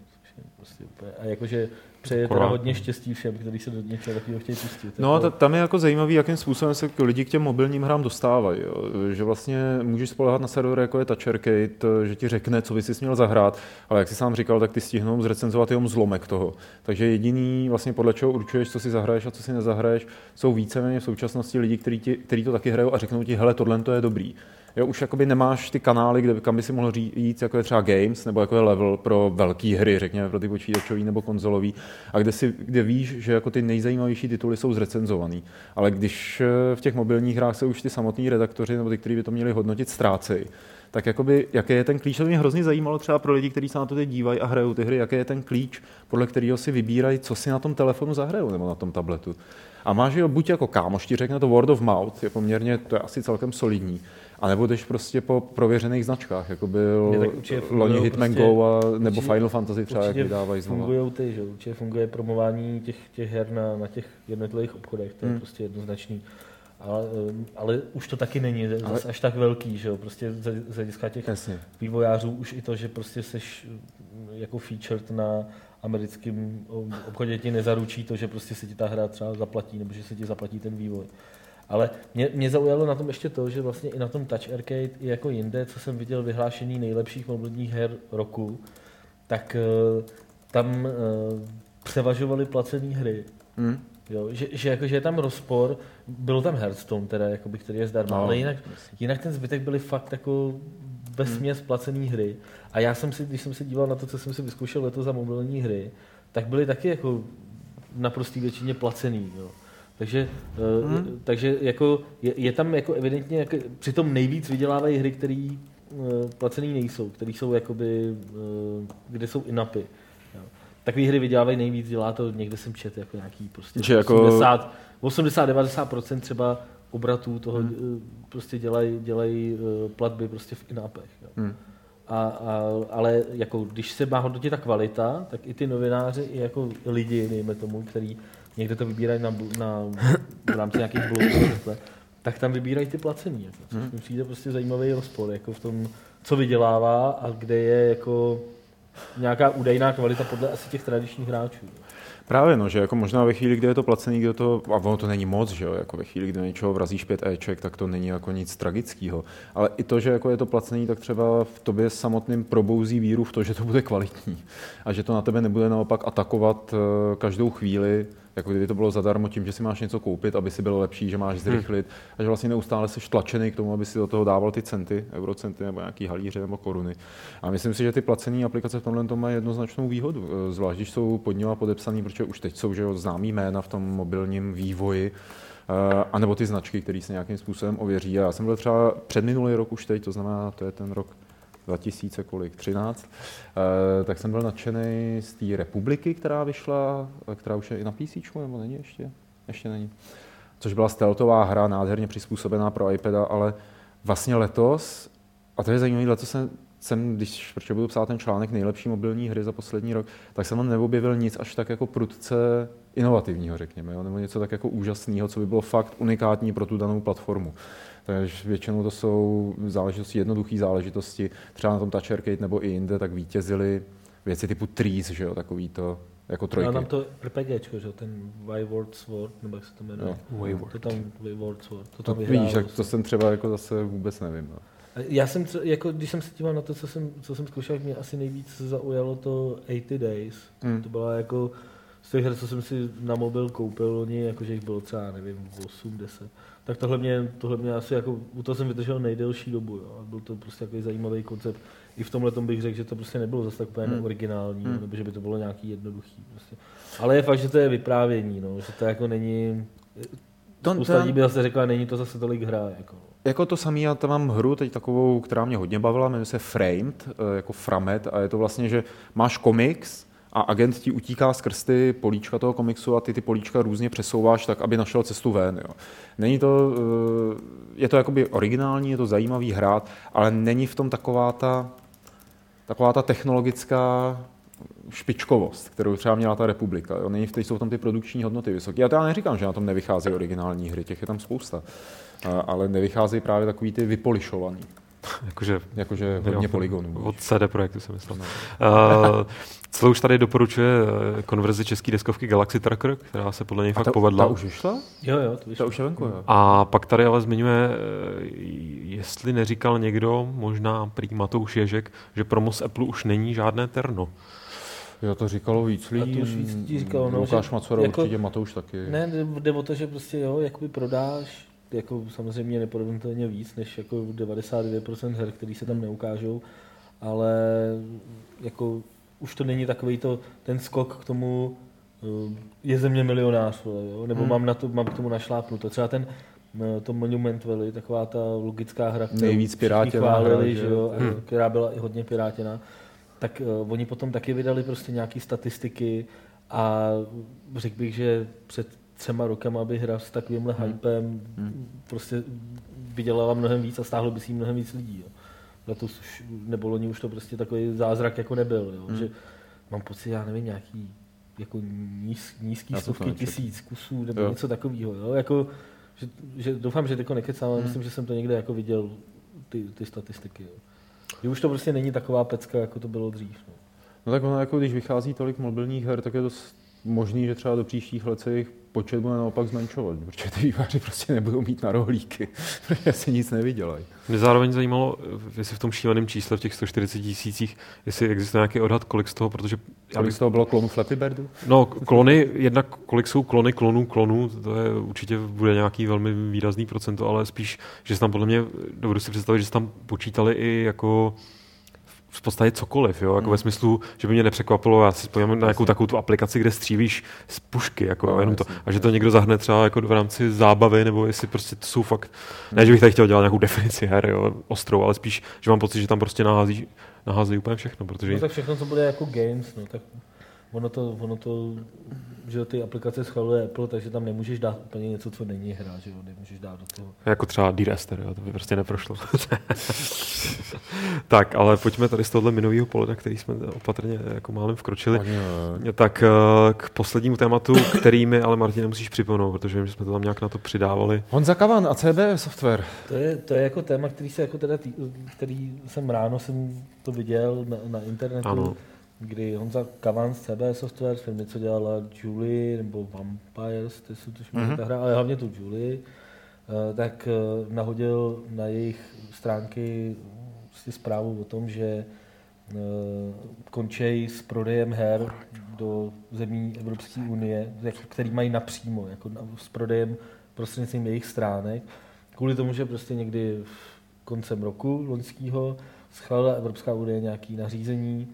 Prostě a jakože přeje teda hodně štěstí všem, kteří se do něčeho takového chtějí pustit. No a jako, ta- tam je jako zajímavý, jakým způsobem se k- lidi k těm mobilním hrám dostávají. Jo. Že vlastně můžeš spolehat na server, jako je Touch Arcade, že ti řekne, co by si měl zahrát, ale jak jsi sám říkal, tak ty stihnou zrecenzovat jenom zlomek toho. Takže jediný, vlastně podle čeho určuješ, co si zahraješ a co si nezahraješ, jsou víceméně v současnosti lidi, kteří to taky hrajou a řeknou ti, hele, tohle to je dobrý. Jo, už jakoby nemáš ty kanály, kde, kam by si mohl jít, jako je třeba Games, nebo jako je Level pro velké hry, řekněme, pro ty počítačové nebo konzolový, a kde, si, kde víš, že jako ty nejzajímavější tituly jsou zrecenzovaný. Ale když eh, v těch mobilních hrách se už ty samotní redaktoři nebo ty, kteří by to měli hodnotit, ztrácejí, tak jakoby, jaký je ten klíč, to mě hrozně zajímalo třeba pro lidi, kteří se na to teď dívají a hrajou ty hry, jaký je ten klíč, podle kterého si vybírají, co si na tom telefonu zahrajou nebo na tom tabletu. A máš ho buď jako kámoš, ti řekne to word of mouth, je poměrně, to je asi celkem solidní, a nebo jdeš prostě po prověřených značkách, jako byl loni Hitman prostě- Go a, nebo určitě- Final Fantasy třeba, jak vydávají znovu. fungují ty, že? určitě funguje promování těch, těch her na, na těch jednotlivých obchodech, to je Hmm. prostě jednoznačný. Ale, eh, ale už to taky není zase Ale- až tak velký, že jo? Prostě z z hlediska těch Jasně. vývojářů už i to, že prostě seš mm, jako featured na americkém obchodě ti nezaručí to, že prostě se ti ta hra třeba zaplatí, nebo že se ti zaplatí ten vývoj. Ale mě, mě zaujalo na tom ještě to, že vlastně i na tom Touch Arcade, i jako jinde, co jsem viděl vyhlášení nejlepších mobilních her roku, tak eh, tam eh, převažovaly placené hry. Hmm? Jo, že, že, jako, že je tam rozpor, bylo tam Hearthstone, teda, jakoby, který je zdarma, No, ale jinak, jinak ten zbytek byly fakt jako ve směs placené hry. A já jsem si, když jsem se díval na to, co jsem si vyzkoušel letos za mobilní hry, tak byly taky jako na prostý většině placený. Jo. Takže, hmm. uh, takže jako je, je, tam jako evidentně, jako, přitom nejvíc vydělávají hry, které uh, placený nejsou, které jsou jakoby, uh, kde jsou inapy. Jo. Takové hry vydělávají nejvíc, dělá to, někde jsem čet, jako nějaký prostě Že jako- 80-90% třeba obratů toho hmm. prostě dělají dělaj platby prostě v inapech. Jo. Hmm. A, a, ale jako, když se má hodnotit ta kvalita, tak i ty novináři, i jako lidi, dejme tomu, který někde to vybírají na, na, v rámci nějakých blogů, tak tam vybírají ty placený. Jako, což Hmm. mi přijde prostě zajímavý rozpor jako v tom, co vydělává a kde je jako nějaká údajná kvalita podle asi těch tradičních hráčů. Právě, no, že jako možná ve chvíli, kdy je to placený, kde to, a ono to není moc, že jo, jako ve chvíli, kdy do něčeho vrazíš pět Eček, tak to není jako nic tragického. Ale i to, že jako je to placený, tak třeba v tobě samotným probouzí víru v to, že to bude kvalitní a že to na tebe nebude naopak atakovat eh, každou chvíli, jako kdyby to bylo zadarmo tím, že si máš něco koupit, aby si byl lepší, že máš zrychlit a že vlastně neustále jsi tlačený k tomu, aby si do toho dával ty centy, eurocenty nebo nějaký halíře nebo koruny. A myslím si, že ty placené aplikace v tomhle tom mají jednoznačnou výhodu, eh, zvlášť když jsou pod nimi podepsaný, protože už teď jsou že jo, známý jména v tom mobilním vývoji, eh, a nebo ty značky, které se nějakým způsobem ověří. A já jsem byl třeba před minulý rok už teď, to znamená, to je ten rok 2000 kolik, 13, eh, tak jsem byl nadšený z té republiky, která vyšla, eh, která už je i na PC, nebo není ještě? Ještě není. Což byla stealthová hra, nádherně přizpůsobená pro iPada, ale vlastně letos, a to je zajímavé, letos jsem, jsem, když protože budu psát ten článek nejlepší mobilní hry za poslední rok, tak jsem tam neobjevil nic až tak jako prudce inovativního, řekněme, jo? nebo něco tak jako úžasného, co by bylo fakt unikátní pro tu danou platformu. Takže většinou to jsou záležitosti, jednoduché záležitosti. Třeba na tom Touch Arcade nebo i jinde, tak vítězily věci typu Trees, že jo, takový to, jako trojky. A tam to RPGčko, že jo, ten Wayward Sword, nebo jak se to jmenuje. Jo. Wayward. To tam Wayward Sword, to to tam vyhrálo. víš, tak to jsem třeba jako zase vůbec nevím. No. Já jsem, tře- jako, když jsem se díval na to, co jsem, co jsem zkoušel, mě asi nejvíc zaujalo to 80 Days. Hmm. To byla jako z těch her, co jsem si na mobil koupil, oni, jakože jich bylo třeba, nevím, 8, 10. Tak tohle mě, tohle mě asi, jako, u toho jsem vydržel nejdelší dobu, jo. A byl to prostě takový zajímavý koncept. I v tomhle bych řekl, že to prostě nebylo zase tak úplně Hmm. originální, Hmm. nebo že by to bylo nějaký jednoduchý. Prostě. Ale je fakt, že to je vyprávění, no, že to jako není... To- Spousta lidí by zase řekla, není to zase tolik hra. Jako. Jako to samý, já tam mám hru teď takovou, která mě hodně bavila, jmenuje se Framed, eh, jako Framet, a je to vlastně, že máš komiks a agent ti utíká skrz ty políčka toho komiksu a ty ty políčka různě přesouváš tak, aby našel cestu ven. Jo. Není to, eh, je to jakoby originální, je to zajímavý hrát, ale není v tom taková ta, taková ta technologická špičkovost, kterou třeba měla ta republika. Jo. Není v té, jsou tam ty produkční hodnoty vysoké. Já to já neříkám, že na tom nevycházejí originální hry, těch je tam spousta. Ale nevycházejí právě takový ty vypolišovaný. Jakože Jakože hodně poligonů. Od CD Projektu jsem myslel. No. Uh, celou už tady doporučuje eh, konverzi české deskovky Galaxy Tracker, která se podle něj A fakt ta, povedla. ta už vyšla? Jo, jo, to Ta už je venku, jo. A pak tady ale zmiňuje, eh, jestli neříkal někdo, možná prý Matouš Ježek, že promo z Apple už není žádné terno. Jo, to říkalo víc lidí. A to už víc lidí říkalo, no, Lukáš že Macora jako- určitě, Matouš taky. Ne, jde- o to, že prostě jo, jakoby prodáš jako samozřejmě neporovnatelně víc, než jako 99% her, který se tam neukážou, ale jako už to není takový to, ten skok k tomu, uh, je země milionář, jo? nebo Hmm. mám, na to, mám k tomu našlápnuto. Třeba ten no, to Monument Valley, taková ta logická hra, kterou Nejvíc pirátěná chválili, hra, že jo, Hmm. a která byla i hodně pirátěná, tak uh, oni potom taky vydali prostě nějaký statistiky a řekl bych, že před třema rokama by hra s takovýmhle Hmm. hypem Hmm. prostě vydělala mnohem víc a stáhlo by si mnohem víc lidí. Jo. Letos už, nebo loni už to prostě takový zázrak jako nebyl. Jo. Hmm. Že mám pocit, já nevím, nějaký jako níz, nízký Já to stovky tisíc kusů nebo Jo. něco takového. Jo. Jako, že, že, doufám, že teďko nekecám, ale Hmm. myslím, že jsem to někde jako viděl ty, ty statistiky. Jo. Že už to prostě není taková pecka, jako to bylo dřív. No. No tak ono, jako když vychází tolik mobilních her, tak je dost možný, že třeba do příštích let se jejich počet bude naopak zmenšovat, protože ty výváři prostě nebudou mít na rohlíky, *laughs* protože si nic nevydělají. Mě zároveň zajímalo, jestli v tom šíleném čísle, v těch 140 tisících, jestli existuje nějaký odhad, kolik z toho, protože Kolik bych, z toho bylo klonu Flappy Birdu? no, klony, jednak kolik jsou klony klonů klonů, to je určitě bude nějaký velmi výrazný procento, ale spíš, že se tam podle mě, dovedu si představit, že se tam počítali i jako v podstatě cokoliv, jo? jako Hmm. ve smyslu, že by mě nepřekvapilo, já si spomínám na nějakou takovou tu aplikaci, kde střílíš z pušky, jako, No, no, jenom to, a že to někdo zahne třeba jako v rámci zábavy, nebo jestli prostě to jsou fakt, ne, že bych tady chtěl dělat nějakou definici her, jo, ostrou, ale spíš, že mám pocit, že tam prostě nahází, naházejí úplně všechno, protože No tak všechno, co bude jako games, no, tak ono to, ono to, že ty aplikace schvaluje Apple, takže tam nemůžeš dát úplně něco, co není hra, že jo, nemůžeš dát do toho. Jako třeba D-Rester, jo, to by prostě neprošlo. *laughs* tak, ale pojďme tady z tohohle minového pole, na který jsme opatrně jako málem vkročili. Tak eh, k poslednímu tématu, který mi ale Martin nemusíš připomenout, protože vím, že jsme to tam nějak na to přidávali. Honza Kavan a CB Software. To je, to je jako téma, který se jako teda tý, který jsem ráno jsem to viděl na, na internetu, Ano. Kdy Honza Kavan z CB Software, firmy, co dělala Julie nebo Vampires, to jsou tuším Mhm. mm-hmm. ta hra, ale hlavně tu Julie, eh, tak eh, nahodil na jejich stránky si zprávu o tom, že eh, končí s prodejem her do zemí Evropské unie, který mají napřímo, jako s prodejem prostřednictvím jejich stránek, kvůli tomu, že prostě někdy v koncem roku loňského schválila Evropská unie nějaké nařízení,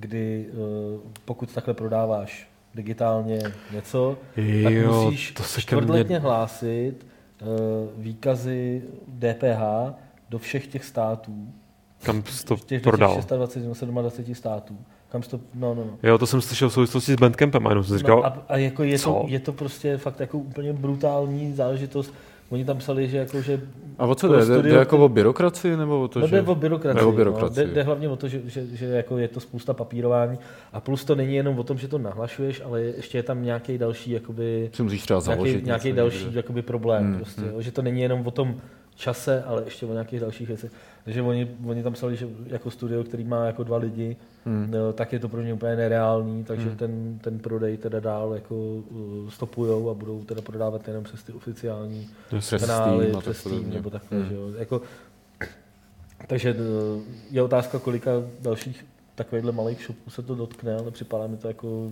kdy eh, pokud takhle prodáváš digitálně něco, tak Jo, musíš to se čtvrtletně mně... hlásit eh, výkazy DPH do všech těch států, Kam jsi to těch, prodal? těch 26 nebo 27 států. Kam to, no, no, no. Jo, to jsem slyšel v souvislosti s Bandcampem, a jenom jsem říkal, No, a, a jako je, to, co? je to prostě fakt jako úplně brutální záležitost. Oni tam psali, že jako, že A o co jde? Jde, studio- jde jako o byrokracii nebo o to, no, že... jde o byrokracii. Jde o No. byrokracii. Jde, jde, hlavně o to, že, že, že jako je to spousta papírování. A plus to není jenom o tom, že to nahlašuješ, ale ještě je tam nějaký další jakoby, Si musíš třeba založit nějaký, další někde. jakoby problém. Hmm, prostě, hmm. jo, že to není jenom o tom čase, ale ještě o nějakých dalších věcech. Takže oni, oni tam psali, že jako studio, který má jako dva lidi, Hmm. tak je to pro ně úplně nereálný, takže Hmm. ten, ten prodej teda dál jako uh, stopujou a budou teda prodávat jenom přes ty oficiální Přes kanály, Steam přes tak Steam nebo takhle, Hmm. že jo. Jako, takže uh, je otázka, kolika dalších takovýchhle malých shopů se to dotkne, ale připadá mi to jako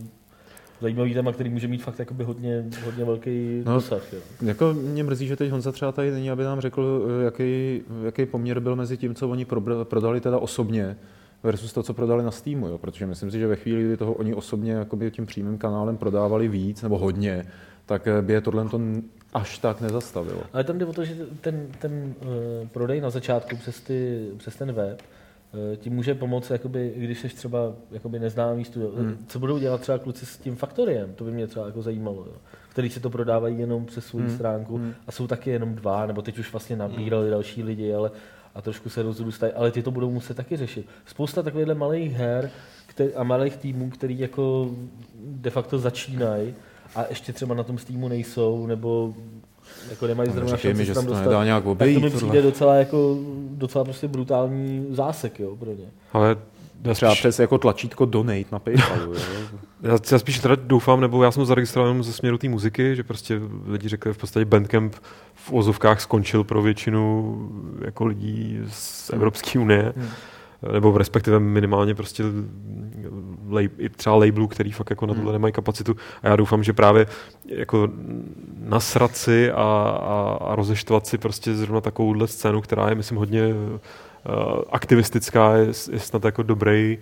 zajímavý téma, který může mít fakt jakoby hodně, hodně velký No, dosah. Jo. Jako mě mrzí, že teď Honza třeba tady není, aby nám řekl, jaký, jaký poměr byl mezi tím, co oni prodali teda osobně versus to, co prodali na Steamu, jo? protože myslím si, že ve chvíli, kdy toho oni osobně jakoby tím přímým kanálem prodávali víc nebo hodně, tak eh, by je tohle to až tak nezastavilo. Ale tam jde o to, že ten, ten uh, prodej na začátku přes, ty, přes ten web ti může pomoct, jakoby, když jsi třeba jakoby neznámý studio. Hmm. Hmm. Co budou dělat třeba kluci s tím faktoriem, to by mě třeba jako zajímalo. Jo. Který si to prodávají jenom přes svou Hmm. hmm. stránku Hmm. a jsou taky jenom dva, nebo teď už vlastně nabírali další lidi, ale a trošku se rozrůstají, ale ty to budou muset taky řešit. Spousta takovýchhle malých her který, a malých týmů, který jako de facto začínají a ještě třeba na tom Steamu nejsou, nebo jako nemají No, zrovna šanci že tam to dostat. nedá nějak Tak to obejít. mi tohle. přijde docela jako docela prostě brutální zásek, jo, pro ně. ale já Třeba spíš, přes jako tlačítko donate na Paypalu. *laughs* Já, já spíš teda doufám, nebo já jsem zaregistroval jenom ze směru té muziky, že prostě lidi řekli v podstatě Bandcamp v ozovkách skončil pro většinu jako lidí z Evropské unie. Hmm. nebo respektive minimálně prostě i třeba labelů, který fakt jako na tohle nemají kapacitu. A já doufám, že právě jako nasrat si a, a, a rozeštvat si prostě zrovna takovouhle scénu, která je, myslím, hodně uh, aktivistická, je, je snad jako dobrý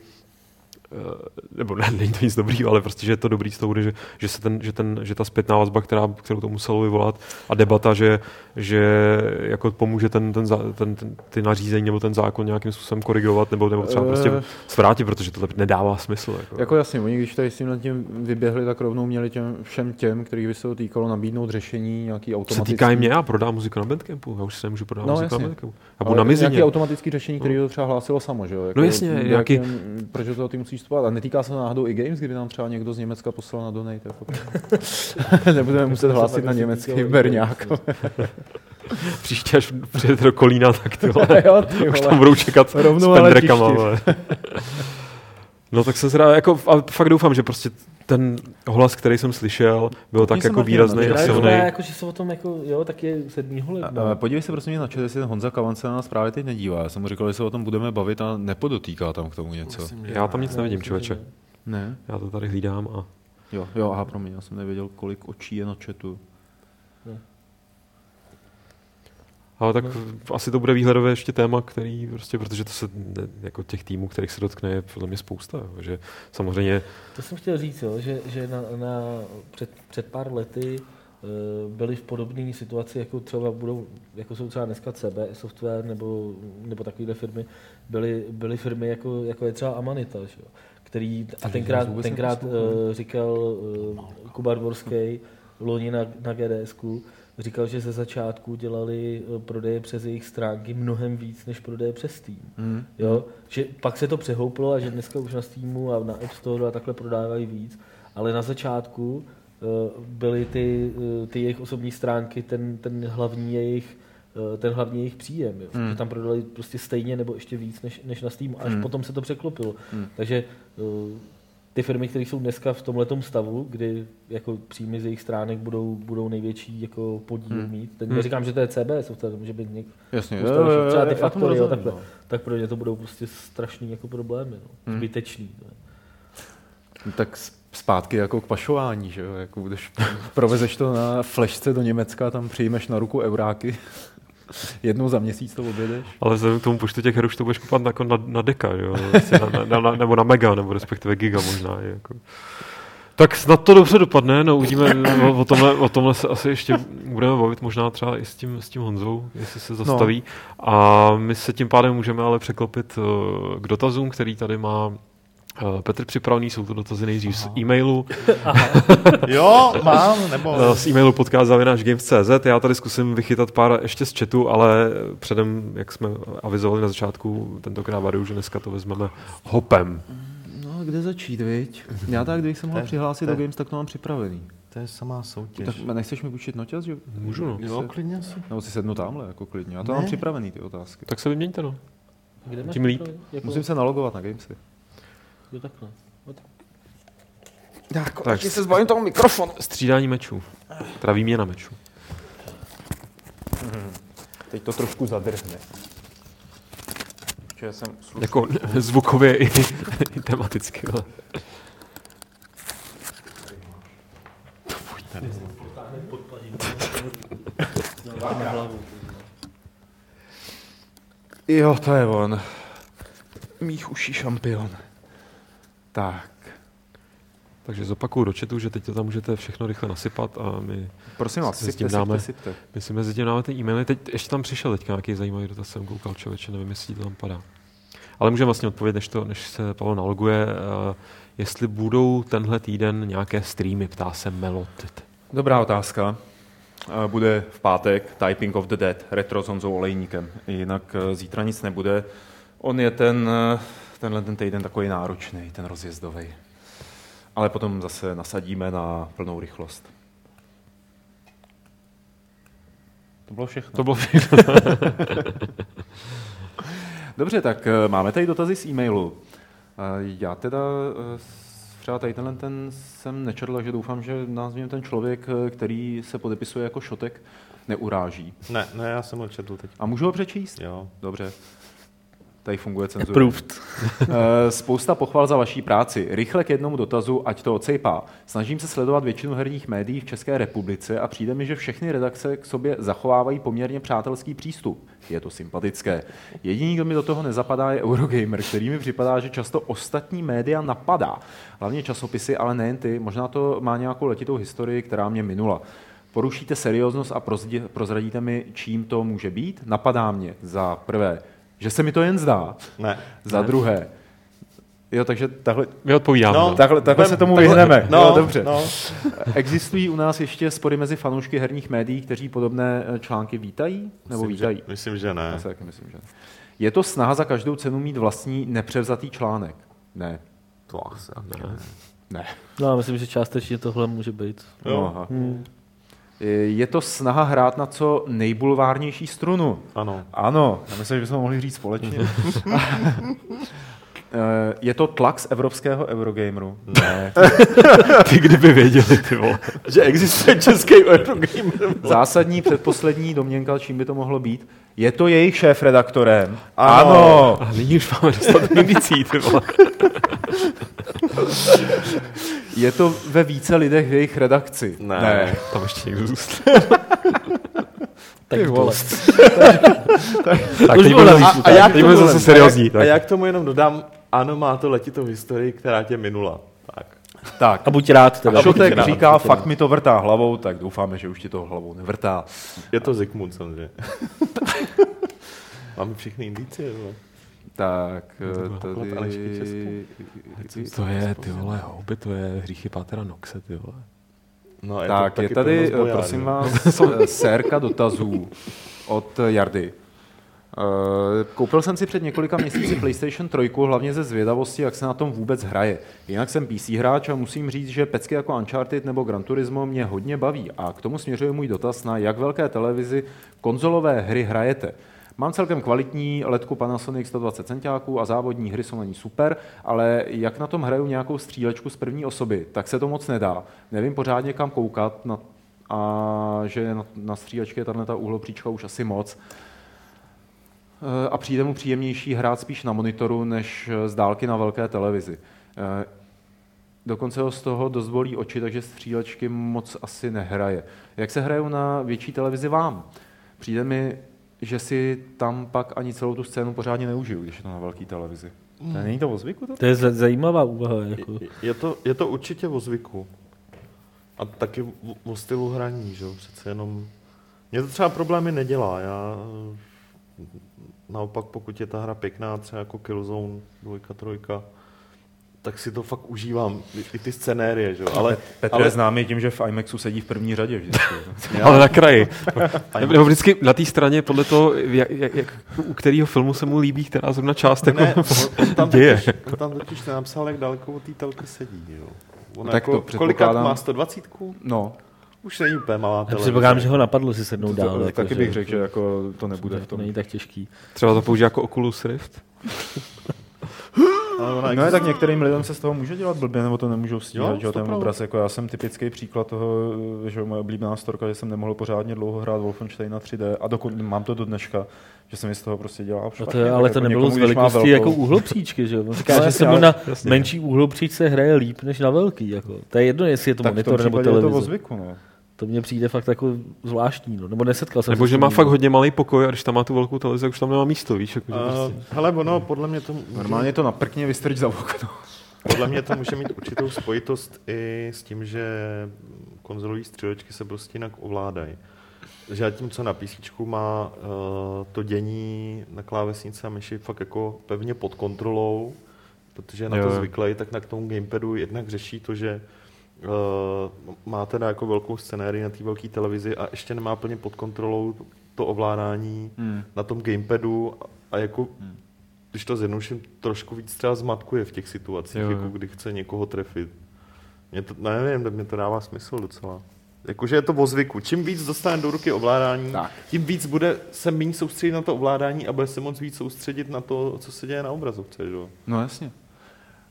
nebo ne, není to nic dobrýho, ale prostě, že je to dobrý z toho, že, že, se ten, že, ten, že ta zpětná vazba, která, kterou to muselo vyvolat a debata, že, že jako pomůže ten, ten, ten, ten, ty nařízení nebo ten zákon nějakým způsobem korigovat nebo, nebo třeba prostě eh. svrátit, protože to nedává smysl. Jako, jako jasně, oni když tady s tím tím vyběhli, tak rovnou měli těm, všem těm, kterých by se to týkalo, nabídnout řešení nějaký automatický. Se týká i mě, já prodám muziku na Bandcampu, já už se nemůžu prodávat no, muziku jasně. na Bandcampu. Budu na mizině. Nějaký automatický řešení, který to třeba hlásilo samo, že jo? Jako, no jasně, nějaký... Proč to ty musíš vstupovat? A netýká se náhodou i Games, kdyby nám třeba někdo z Německa poslal na donate. Jako. *laughs* Nebudeme muset hlásit na německý berňák. *laughs* Příště, až přijete do Kolína, tak ty vole, *laughs* jo, ty vole. už tam budou čekat Rovnou, s pendrekama. No tak se zrá, jako, a fakt doufám, že prostě ten hlas, který jsem slyšel, byl tak jako výrazný a silný. Jako, že se o tom jako, jo, tak je 7. ledna. Podívej se prosím na chat, jestli Honza Kavan se na nás právě teď nedívá. Já jsem mu říkal, že se o tom budeme bavit a nepodotýká tam k tomu něco. Myslím, já tam nic nevidím, člověče. Ne? Já to tady hlídám a... Jo, jo, aha, promiň, já jsem nevěděl, kolik očí je na chatu. Ale tak no. asi to bude výhledové ještě téma, který prostě, protože to se jako těch týmů, kterých se dotkne, je podle mě spousta. Jo, že samozřejmě... To jsem chtěl říct, jo, že, že na, na, před, před pár lety uh, byly v podobné situaci, jako třeba budou, jako jsou třeba dneska CB Software nebo, nebo takovéhle firmy, byly, byly firmy, jako, jako je třeba Amanita, že jo, který, a tenkrát, tenkrát uh, říkal uh, Kuba Dvorský, loni na, na GDSku, říkal, že ze začátku dělali eh, prodeje přes jejich stránky mnohem víc než prodeje přes Steam. Mm. Jo? Že pak se to přehouplo a že dneska už na Steamu a na App Store a takhle prodávají víc, ale na začátku uh, byly ty, uh, ty jejich osobní stránky ten, ten hlavní jejich ten hlavní jejich příjem. Jo? Mm. Že tam prodali prostě stejně nebo ještě víc než, než na Steam, až mm. potom se to překlopilo. Mm. Takže ty firmy, které jsou dneska v tomhle stavu, kdy jako příjmy z jejich stránek budou, budou největší jako podíl hmm. mít. Teď hmm. neříkám, že to je CB software, může být něk, Jasně, jo, jo, jo, třeba ty faktory, jo, takhle, no. tak pro ně to budou prostě strašný jako problémy, no. Hmm. zbytečný. No. Tak zpátky jako k pašování, že jo? Jako když *laughs* provezeš to na flešce do Německa, tam přijmeš na ruku euráky, *laughs* Jednou za měsíc to objedeš. Ale vzhledem k tomu počtu těch her už to budeš kupovat jako na, na deka, jo? Na, na, na, nebo na mega, nebo respektive giga možná. Jako. Tak snad to dobře dopadne, no uvidíme, o, o, tomhle, o tomhle se asi ještě budeme bavit možná třeba i s tím, s tím Honzou, jestli se zastaví. No. A my se tím pádem můžeme ale překlopit uh, k dotazům, který tady má Petr připravený, jsou to dotazy nejdřív z e-mailu. *laughs* jo, mám, nebo... Uh, z e-mailu podcast games.cz. Já tady zkusím vychytat pár ještě z chatu, ale předem, jak jsme avizovali na začátku, tentokrát varuju, že dneska to vezmeme hopem. No, kde začít, viď? Já tak, když jsem mohl přihlásit do Games, tak to mám připravený. To je samá soutěž. Tak nechceš mi půjčit noťaz, že? Můžu, no. Jo, klidně si. Nebo si sednu tamhle, jako klidně. Já to ne. mám připravený, ty otázky. Tak se vyměňte, no. Kde Tím líp. Jako... Musím se nalogovat na Gamesy. Jo, takhle. Tak, tak se zbavím toho mikrofonu. Střídání mečů. Teda výměna mečů. Hmm. Teď to trošku zadrhne. Že jsem Jako *laughs* zvukově i, i tematicky. Ale. Jo, to je on. Mých uší šampion. Tak. Takže zopakuju do chatu, že teď to tam můžete všechno rychle nasypat a my Prosím vás, s tím dáme, sypte. my si mezi tím dáme ty e-maily. Teď ještě tam přišel teď nějaký zajímavý dotaz, jsem koukal člověče, nevím, jestli to tam padá. Ale můžeme vlastně odpovědět, než, to, než se Pavel naloguje, uh, jestli budou tenhle týden nějaké streamy, ptá se Melot. Dobrá otázka. Uh, bude v pátek Typing of the Dead, retro s Honzou Olejníkem. Jinak uh, zítra nic nebude. On je ten tenhle ten týden takový náročný, ten rozjezdový. Ale potom zase nasadíme na plnou rychlost. To bylo všechno. To bylo všechno. *laughs* Dobře, tak eh, máme tady dotazy z e-mailu. Já teda eh, třeba tady tenhle ten jsem nečetl, že doufám, že nás ten člověk, eh, který se podepisuje jako šotek, neuráží. Ne, ne, já jsem ho četl teď. A můžu ho přečíst? Jo. Dobře. Tady funguje cenzura. Approved. *laughs* Eh, Spousta pochval za vaší práci. Rychle k jednomu dotazu, ať to ocejpá. Snažím se sledovat většinu herních médií v České republice a přijde mi, že všechny redakce k sobě zachovávají poměrně přátelský přístup. Je to sympatické. Jediný, kdo mi do toho nezapadá, je Eurogamer, který mi připadá, že často ostatní média napadá. Hlavně časopisy, ale nejen ty. Možná to má nějakou letitou historii, která mě minula. Porušíte serióznost a prozradíte mi, čím to může být? Napadá mě za prvé, že se mi to jen zdá. Ne. Za druhé. Jo, takže takhle, My odpovídáme. No, No, takhle, takhle se tomu takhle- vyhneme. No, jo, dobře. No. Existují u nás ještě spory mezi fanoušky herních médií, kteří podobné eh, články vítají? Nebo Myslím, vítají? že, myslím, že ne. Já si taky myslím, že ne. Je to snaha za každou cenu mít vlastní nepřevzatý článek? Ne. To asi ne. Ne. No, já myslím, že částečně tohle může být. Jo. No, aha. Hmm. Je to snaha hrát na co nejbulvárnější strunu? Ano. Ano, já myslím, že bychom mohli říct společně. *laughs* Eh, Je to tlak z evropského Eurogameru? Ne. *laughs* Ty kdyby věděli, ty vole. Že existuje český Eurogamer. Zásadní předposlední domněnka, čím by to mohlo být. Je to jejich šéf-redaktorem? Ano. ano. A nyní už máme dostatek indicí, ty vole. *laughs* Je to ve více lidech v jejich redakci? Ne. ne. Tam ještě někdo zůstal. *laughs* Tak vole. *laughs* Tak Už teď vole, budeme a- zase- a jak teď to budeme bude? zase seriózní. A jak, a tak. jak tomu jenom dodám, ano, má to letitou historii, která tě minula. Tak. Tak. A buď rád teda. A Šotek rád, říká, buď rád. fakt mi to vrtá hlavou, tak doufáme, že už ti to hlavou nevrtá. Je to Zikmund samozřejmě. *laughs* Máme všechny indicie. No. Tak, To byl tady... České. To je, ty vole, houby, to je hříchy Pátera Noxe, ty vole. No, a Tak, to je tady, zbojářů. prosím vás, *laughs* eh, sérka dotazů od Jardy. Eh, Koupil jsem si před několika měsíci PlayStation 3, hlavně ze zvědavosti, jak se na tom vůbec hraje. Jinak jsem PC hráč a musím říct, že pecky jako Uncharted nebo Gran Turismo mě hodně baví. A k tomu směřuje můj dotaz na jak velké televizi konzolové hry hrajete. Mám celkem kvalitní letku Panasonic 120 centiáků a závodní hry jsou na ní super, ale jak na tom hraju nějakou střílečku z první osoby, tak se to moc nedá. Nevím pořádně kam koukat na, a že na, na střílečky je ta úhlopříčka už asi moc. Eh, A přijde mu příjemnější hrát spíš na monitoru, než z dálky na velké televizi. Eh, Dokonce ho z toho dost bolí oči, takže střílečky moc asi nehraje. Jak se hrajou na větší televizi vám? Přijde mi, že si tam pak ani celou tu scénu pořádně neužiju, když je to na velké televizi. To není to o zvyku? To? To je za- zajímavá úvaha. Jako. Je, je, to, je to určitě o zvyku. A taky o, o stylu hraní, že jo, přece jenom... Mě to třeba problémy nedělá, já... Naopak, pokud je ta hra pěkná, třeba jako Killzone, dvojka, trojka, tak si to fakt užívám, i, i ty scenérie, že jo, ale... Petr ale- je známý tím, že v IMAXu sedí v první řadě vždycky. *laughs* Ale na kraji. *laughs* Nebo vždycky na té straně podle toho, jak, jak, jak, u kterého filmu se mu líbí, která zrovna část jako Ne, on, on, tam děje. totiž, on tam totiž nenapsal, jak daleko od té telky sedí, jo. Ona Tak to jako, kolikrát předpokládám- má 120? No, Už není úplně malá Já televize. předpokládám, že ho napadlo si sednout to, dál. to, jako, taky že- bych řekl, že jako to nebude v to tom. není tak těžký. Třeba to použije jako Oculus Rift. *laughs* Ale No tak některým lidem se z toho může dělat blbě, nebo to nemůžou stíhat, Jo, ten obraz. Jako já jsem typický příklad toho, že moje oblíbená storka, že jsem nemohl pořádně dlouho hrát Wolfenstein na 3D a dokon, mám to do dneška, že se mi z toho prostě dělá No to je, ale to jako nebylo někomu, z velikosti velkou- jako úhlopříčky, že jo? *laughs* On říká, No že se mu ale- na jasně. menší úhlopříčce hraje líp, než na velký. Jako. To je jedno, jestli je to tak monitor nebo případě je to o televize. zvyku, no. To mně přijde fakt jako zvláštní, no. nebo nesetkal jsem Nebo že tím má nikdy. fakt hodně malý pokoj a když tam má tu velkou televizi, tak už tam nemá místo, víš? Jako, že Uh, prostě. hele, ono, podle mě to... Normálně to naprkně vystrč za okno. Podle mě to může mít určitou spojitost i s tím, že konzolové střílečky se prostě jinak ovládají. Že tím, co na PC má uh, to dění na klávesnici a myši fakt jako pevně pod kontrolou, protože je na Jo, to zvyklý, tak na k tomu gamepadu jednak řeší to, že má teda jako velkou scenérii na té velké televizi a ještě nemá plně pod kontrolou to ovládání Hmm. na tom gamepadu a jako, když to zjednoduším, trošku víc třeba zmatkuje v těch situacích, Jo, jo. jako kdy chce někoho trefit. Mě to, nevím, mě to dává smysl docela. Jakože je to o zvyku. Čím víc dostane do ruky ovládání, Tak. tím víc bude se méně soustředit na to ovládání a bude se moc víc soustředit na to, co se děje na obrazovce. Že? No jasně.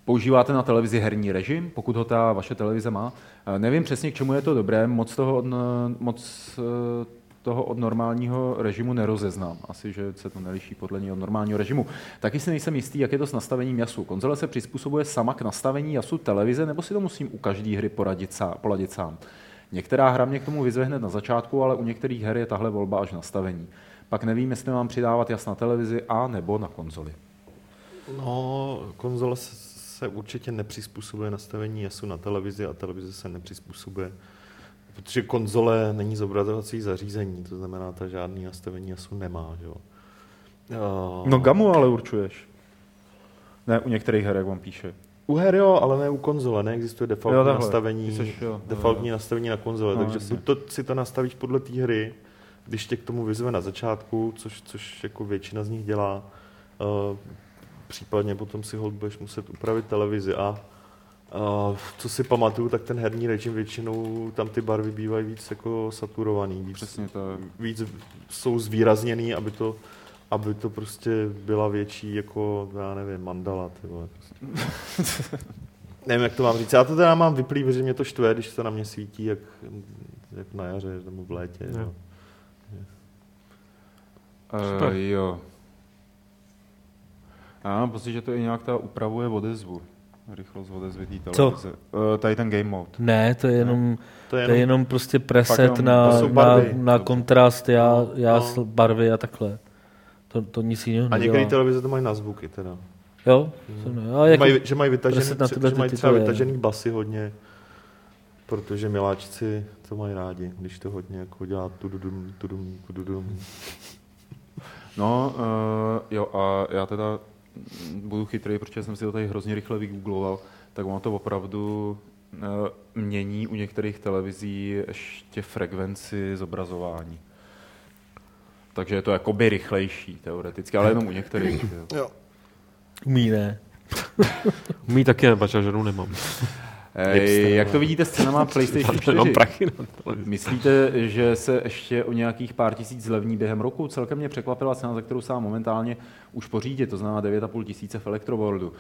Používáte na televizi herní režim, pokud ho ta vaše televize má. Eh, Nevím přesně, k čemu je to dobré, moc toho, od- moc eh, toho od normálního režimu nerozeznám. Asi, že se to neliší podle něj od normálního režimu. Taky si nejsem jistý, jak je to s nastavením jasu. Konzole se přizpůsobuje sama k nastavení jasu televize, nebo si to musím u každé hry poradit sám, poladit sám. Některá hra mě k tomu vyzve hned na začátku, ale u některých her je tahle volba až nastavení. Pak nevím, jestli mám přidávat jas na televizi a nebo na konzoli. No, konzole se určitě nepřizpůsobuje nastavení jasu na televizi a televize se nepřizpůsobuje, protože konzole není zobrazovací zařízení, to znamená, ta žádný nastavení jasu nemá. Že jo. Uh, no gamu ale určuješ. Ne, u některých her, jak vám píše. U her jo, ale ne u konzole, neexistuje defaultní jo, nastavení, jsi, jo, defaultní jo. nastavení na konzole, no, takže jasně. buď to si to nastavíš podle té hry, když tě k tomu vyzve na začátku, což, což jako většina z nich dělá, uh, případně potom si hold budeš muset upravit televizi a Uh, co si pamatuju, tak ten herní režim většinou tam ty barvy bývají víc jako saturovaný, víc, Přesně tak. víc jsou zvýrazněný, aby to, aby to prostě byla větší jako, já nevím, mandala. Ty vole, prostě. *laughs* nevím, jak to mám říct. Já to teda mám vyplý, že mě to štve, když to na mě svítí, jak, jak na jaře nebo v létě. No. Uh, jo. Já mám pocit, že to i nějak ta upravuje odezvu. Rychlost odezvy té televize. Co? Uh, tady ten game mode. Ne, to je jenom, to je jenom, to je jenom prostě preset jenom, na, na, na kontrast, já, no, já no. barvy a takhle. To, to nic jiného A některé televize to mají na zvuky teda. Jo? Hmm. A jako mají, že mají, vytažený, že mají třeba vytažený basy hodně, protože miláčci to mají rádi, když to hodně jako dělá tududum, tudum, tududum. No, uh, jo, a já teda budu chytrý, protože jsem si to tady hrozně rychle vygoogloval, tak ono to opravdu uh, mění u některých televizí ještě frekvenci zobrazování. Takže je to jakoby rychlejší teoreticky, ale jenom u některých. Jo. jo. Umí ne. Umí taky, bača, ženu nemám. Ej, jak to vidíte s cenama *laughs* PlayStation 4? prachy Myslíte, že se ještě o nějakých pár tisíc zlevní během roku? Celkem mě překvapila cena, za kterou sám momentálně už pořídě, to znamená 9,5 tisíce v Electroworldu.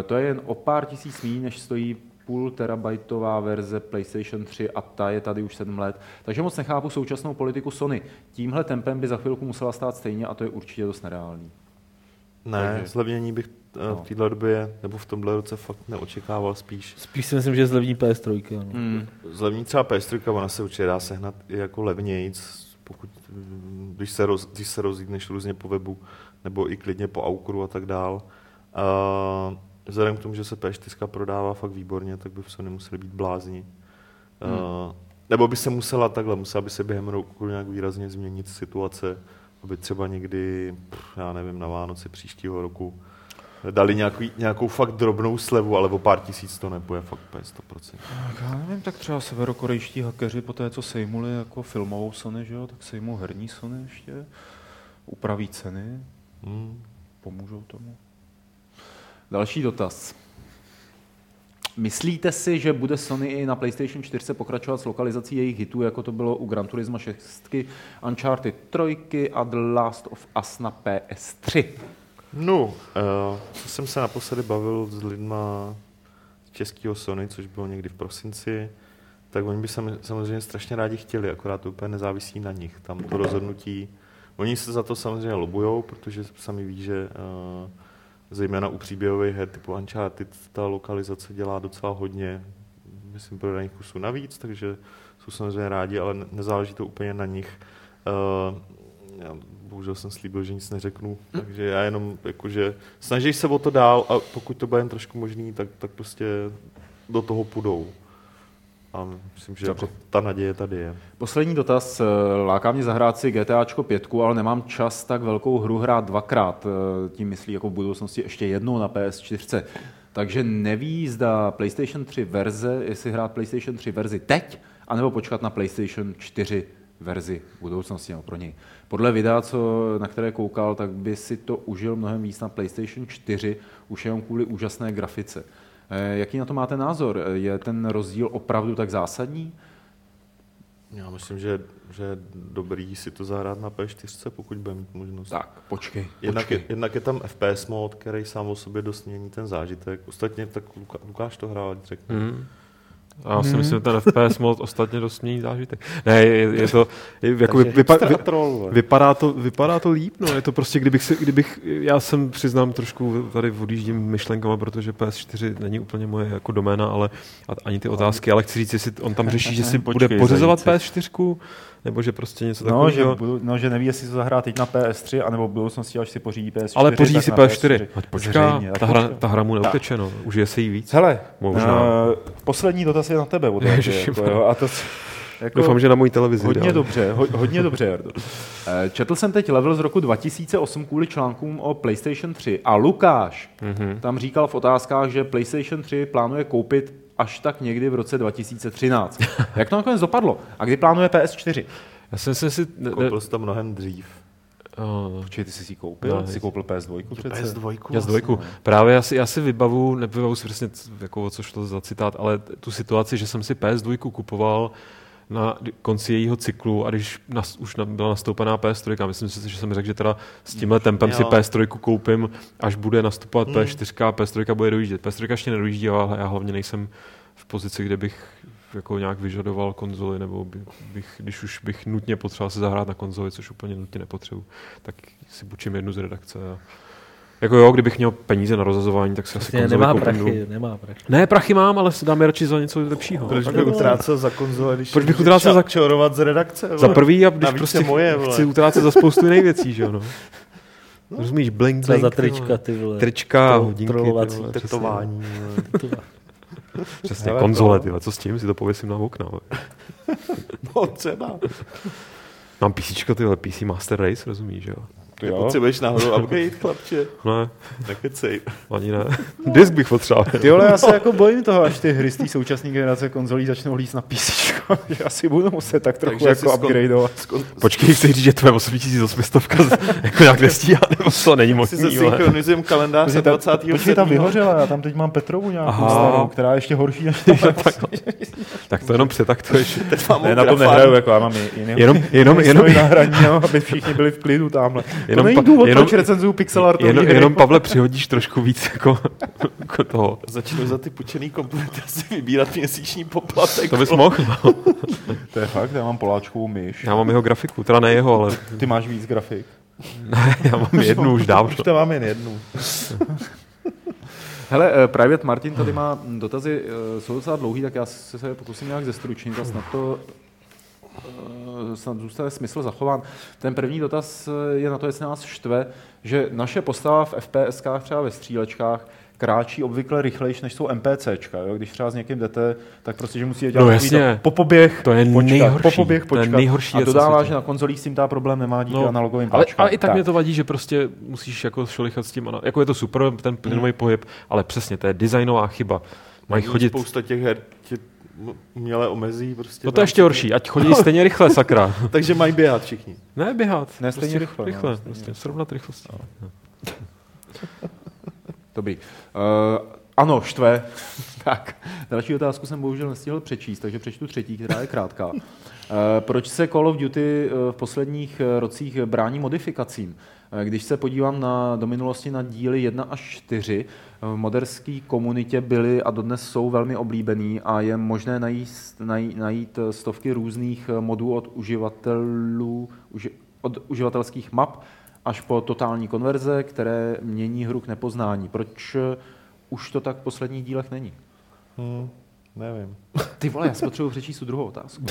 Eh, to je jen o pár tisíc méně, než stojí půl terabajtová verze PlayStation 3 a ta je tady už 7 let. Takže moc nechápu současnou politiku Sony. Tímhle tempem by za chvilku musela stát stejně a to je určitě dost nereálný. Ne, Takže... zlevnění bych eh. V téhle době nebo v tomhle roce fakt neočekával spíš. Spíš si myslím, že zlevní PS3. No. Mm. Zlevní třeba PS3, ona se určitě dá sehnat i jako levnějc, pokud, když se, roz, když se rozjídneš různě po webu, nebo i klidně po Aukru a tak dál. Uh, vzhledem k tomu, že se P4 prodává fakt výborně, tak by v Sony museli být blázni. Hmm. Uh, nebo by se musela takhle, musela by se během roku nějak výrazně změnit situace, aby třeba někdy, já nevím, na Vánoce příštího roku dali nějakou, nějakou fakt drobnou slevu, ale o pár tisíc to nebude fakt 100%. Tak já nevím, tak třeba severokorejští hackeři po té, co sejmuli jako filmovou Sony, že jo, tak sejmou herní Sony ještě, upraví ceny, hmm. pomůžou tomu. Další dotaz. Myslíte si, že bude Sony i na PlayStation 4 pokračovat s lokalizací jejich hitů, jako to bylo u Gran Turismo 6, Uncharted 3 a The Last of Us na PS3? No, uh, jsem se naposledy bavil s lidma českého Sony, což bylo někdy v prosinci, tak oni by samozřejmě strašně rádi chtěli, akorát to úplně nezávisí na nich. Tam to rozhodnutí, oni se za to samozřejmě lobujou, protože sami ví, že uh, zejména u příběhových her typu Uncharted ta lokalizace dělá docela hodně, myslím, prodaných kusů navíc, takže jsou samozřejmě rádi, ale nezáleží to úplně na nich. Uh, bohužel jsem slíbil, že nic neřeknu, hm. takže já jenom jakože snaží se o to dál a pokud to bude jen trošku možný, tak, tak prostě do toho půjdou. A myslím, že jako ta naděje tady je. Poslední dotaz. Láká mě zahrát si GTAčko 5, ale nemám čas tak velkou hru hrát dvakrát. Tím myslí jako v budoucnosti ještě jednou na PS4. Takže neví, zda PlayStation 3 verze, jestli hrát PlayStation 3 verzi teď, anebo počkat na PlayStation 4 verzi budoucnosti no, pro něj. Podle videa, co, na které koukal, tak by si to užil mnohem víc na PlayStation 4, už jenom kvůli úžasné grafice. Eh, jaký na to máte názor? Je ten rozdíl opravdu tak zásadní? Já myslím, že, že je dobrý si to zahrát na P4, pokud bude mít možnost. Tak, počkej. Jednak, počkej. Je, jednak je tam FPS mod, který sám o sobě dost mění ten zážitek. Ostatně tak Lukáš to hrál, řekne. Mm. A já si myslím, že ten FPS mod ostatně dost mění zážitek. Ne, je, je to, je, jako vy, vypa, vy, vypadá, to, vypadá to líp, no. Je to prostě, kdybych, si, kdybych, já jsem přiznám trošku, tady odjíždím myšlenkama, protože PS4 není úplně moje jako doména, ale a, ani ty otázky, ale chci říct, jestli on tam řeší, že si bude pořizovat zajíci. PS4, nebo že prostě něco No že, takového. budu, no, že neví, jestli to zahrá teď na PS3, anebo v budoucnosti, až si pořídí PS4. ale pořídí si na PS4. Ať počká, Zřejmě, ta hra, počká. ta hra mu neuteče, no. Užije se jí víc. Hele, Možná. Uh, poslední dotaz je na tebe. Od *laughs* jako, jo, a to, jako, Doufám, že na mojí televizi. Hodně dál. dobře, ho, hodně dobře, Jardo. Eh, Četl jsem teď level z roku 2008 kvůli článkům o PlayStation 3 a Lukáš Mhm. tam říkal v otázkách, že PlayStation 3 plánuje koupit až tak někdy v roce 2013. Jak to nakonec dopadlo? A kdy plánuje PS4? Já jsem si... si Koupil jsi to mnohem dřív. uh, Počkej, ty jsi si ji koupil? No, jsi koupil PS2 přece? PS2. Já z dvojku. Právě já si, já si vybavu, nevybavu si přesně, jako, co šlo za citát, ale tu situaci, že jsem si PS2 kupoval na konci jejího cyklu a když nas, už na, byla nastoupená PS3, myslím si, že jsem řekl, že teda s tímhle tempem si Jo. PS3 koupím, až bude nastupovat PS4 a PS3 bude dojíždět. PS3 ještě nedojíždí, ale já hlavně nejsem v pozici, kde bych jako nějak vyžadoval konzoli, nebo by, bych, když už bych nutně potřeboval se zahrát na konzoli, což úplně nutně nepotřebuji, tak si bučím jednu z redakce. A jako jo, kdybych měl peníze na rozazování, tak si asi Prostě konzoli nemá koupím. prachy, no. nemá prachy. Ne, prachy mám, ale dáme radši za něco lepšího. Proč bych jo. utrácel za konzole, když Proč bych utrácel za- čorovat z redakce? Za vole? prvý, a když Navíc prostě je moje, vole. chci utrácet za spoustu jiných věcí, že jo, no. Rozumíš, blink, Co blink, za trička, ty vole. Trička, To hodinky, ty vole, přesně, Tetování. *laughs* vole. Přesně, konzole, ty vole, co s tím, si to pověsím na okna. vole. *laughs* No třeba. Mám PC, ty vole, PC Master Race, rozumíš, že jo? Jo. Potřebuješ náhodou upgrade, chlapče? Ne, Nekecej. ani ne. Disk bych potřeboval. Ty vole, já se jako bojím toho, až ty hry z té současné generace konzolí začnou líst na PC, *laughs* že asi budu muset tak trochu Takže si jako upgradeovat. Skon- Počkej, chci říct, že tvoje 8800 jako nějak nestíhá, nebo to není si možný, se vole. synchronizujem kalendář Počkej, a ta, 20. počkej, ta vyhořela, já tam teď mám Petrovu nějakou Aha. starou, která je ještě horší než ta *laughs* Tak to jenom přetaktuješ. *laughs* Ne, na to grafánu. nehraju, jako já mám jiný, Jenom, jenom, jenom, na hraní, no, aby všichni byli v klidu tamhle. To Jenom není pa- důvod, jenom- proč recenzuju pixel artový jenom, hry. jenom Pavle přihodíš trošku víc jako, jako toho. Začnu za ty půjčený komponenty asi vybírat měsíční poplatek. To bys mohl. No. To je fakt, já mám poláčkovou myš. Já mám jeho grafiku, teda ne jeho, ale Ty máš víc grafik. já mám jednu už dávno. Už to mám jen jednu. *laughs* Hele, eh, Private Martin tady má dotazy, eh, jsou docela dlouhý, tak já se pokusím nějak zestručnit a snad to eh, snad zůstane smysl zachován. Ten první dotaz eh, je na to, jestli nás štve, že naše postava v FPSkách, třeba ve střílečkách, kráčí obvykle rychlejš, než jsou NPCčka. Jo? Když třeba s někým jdete, tak prostě, že musí dělat No jasně. to popoběh, To je počkat, nejhorší. popoběh, To je počkat. nejhorší a dodává, že na konzolích s tím ta problém nemá díky No, analogovým ale, páčkám. ale i tak, mě to vadí, že prostě musíš jako šolichat s tím. Jako je to super, ten plynový pohyb, ale přesně, to je designová chyba. Mají chodit. Spousta těch her tě uměle omezí. Prostě No to je ještě horší, ať chodí stejně rychle, sakra. *laughs* Takže mají běhat všichni. Ne běhat. Ne, stejně prostě rychle, no, rychle stejně prostě srovnat rychlost. Dobrý. Uh, ano, štve. *laughs* tak, další otázku jsem bohužel nestihl přečíst, takže přečtu třetí, která je krátká. Uh, *laughs* proč se Call of Duty uh, v posledních uh, rocích brání modifikacím? Když se podívám na, do minulosti na díly 1 až 4, v moderské komunitě byly a dodnes jsou velmi oblíbený a je možné najít, najít, najít eh, stovky různých eh, modů od uživatelů, uži, od uživatelských map až po totální konverze, které mění hru k nepoznání. Proč eh, už to tak v posledních dílech není? Hmm, nevím. *laughs* Ty vole, já si potřebuji přečíst tu druhou otázku.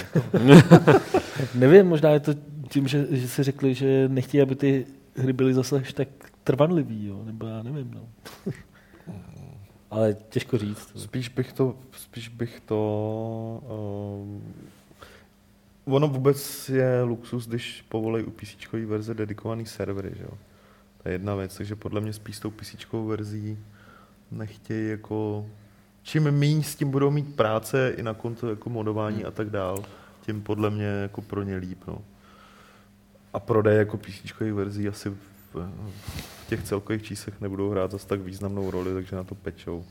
*laughs* Nevím, možná je to tím, že, že si řekli, že nechtějí, aby ty hry byly zase až tak trvanlivý, jo? nebo já nevím. No. *laughs* Ale těžko říct. Spíš bych to, spíš bych to... Um, ono vůbec je luxus, když povolej u PC verze dedikovaný servery, že jo. To je jedna věc, takže podle mě spíš s tou PC verzí nechtějí jako... Čím méně s tím budou mít práce i na konto jako modování a tak dál, tím podle mě jako pro ně líp, no. A prodej jako PC verzí asi v, v těch celkových číslech nebudou hrát zase tak významnou roli, takže na to pečou.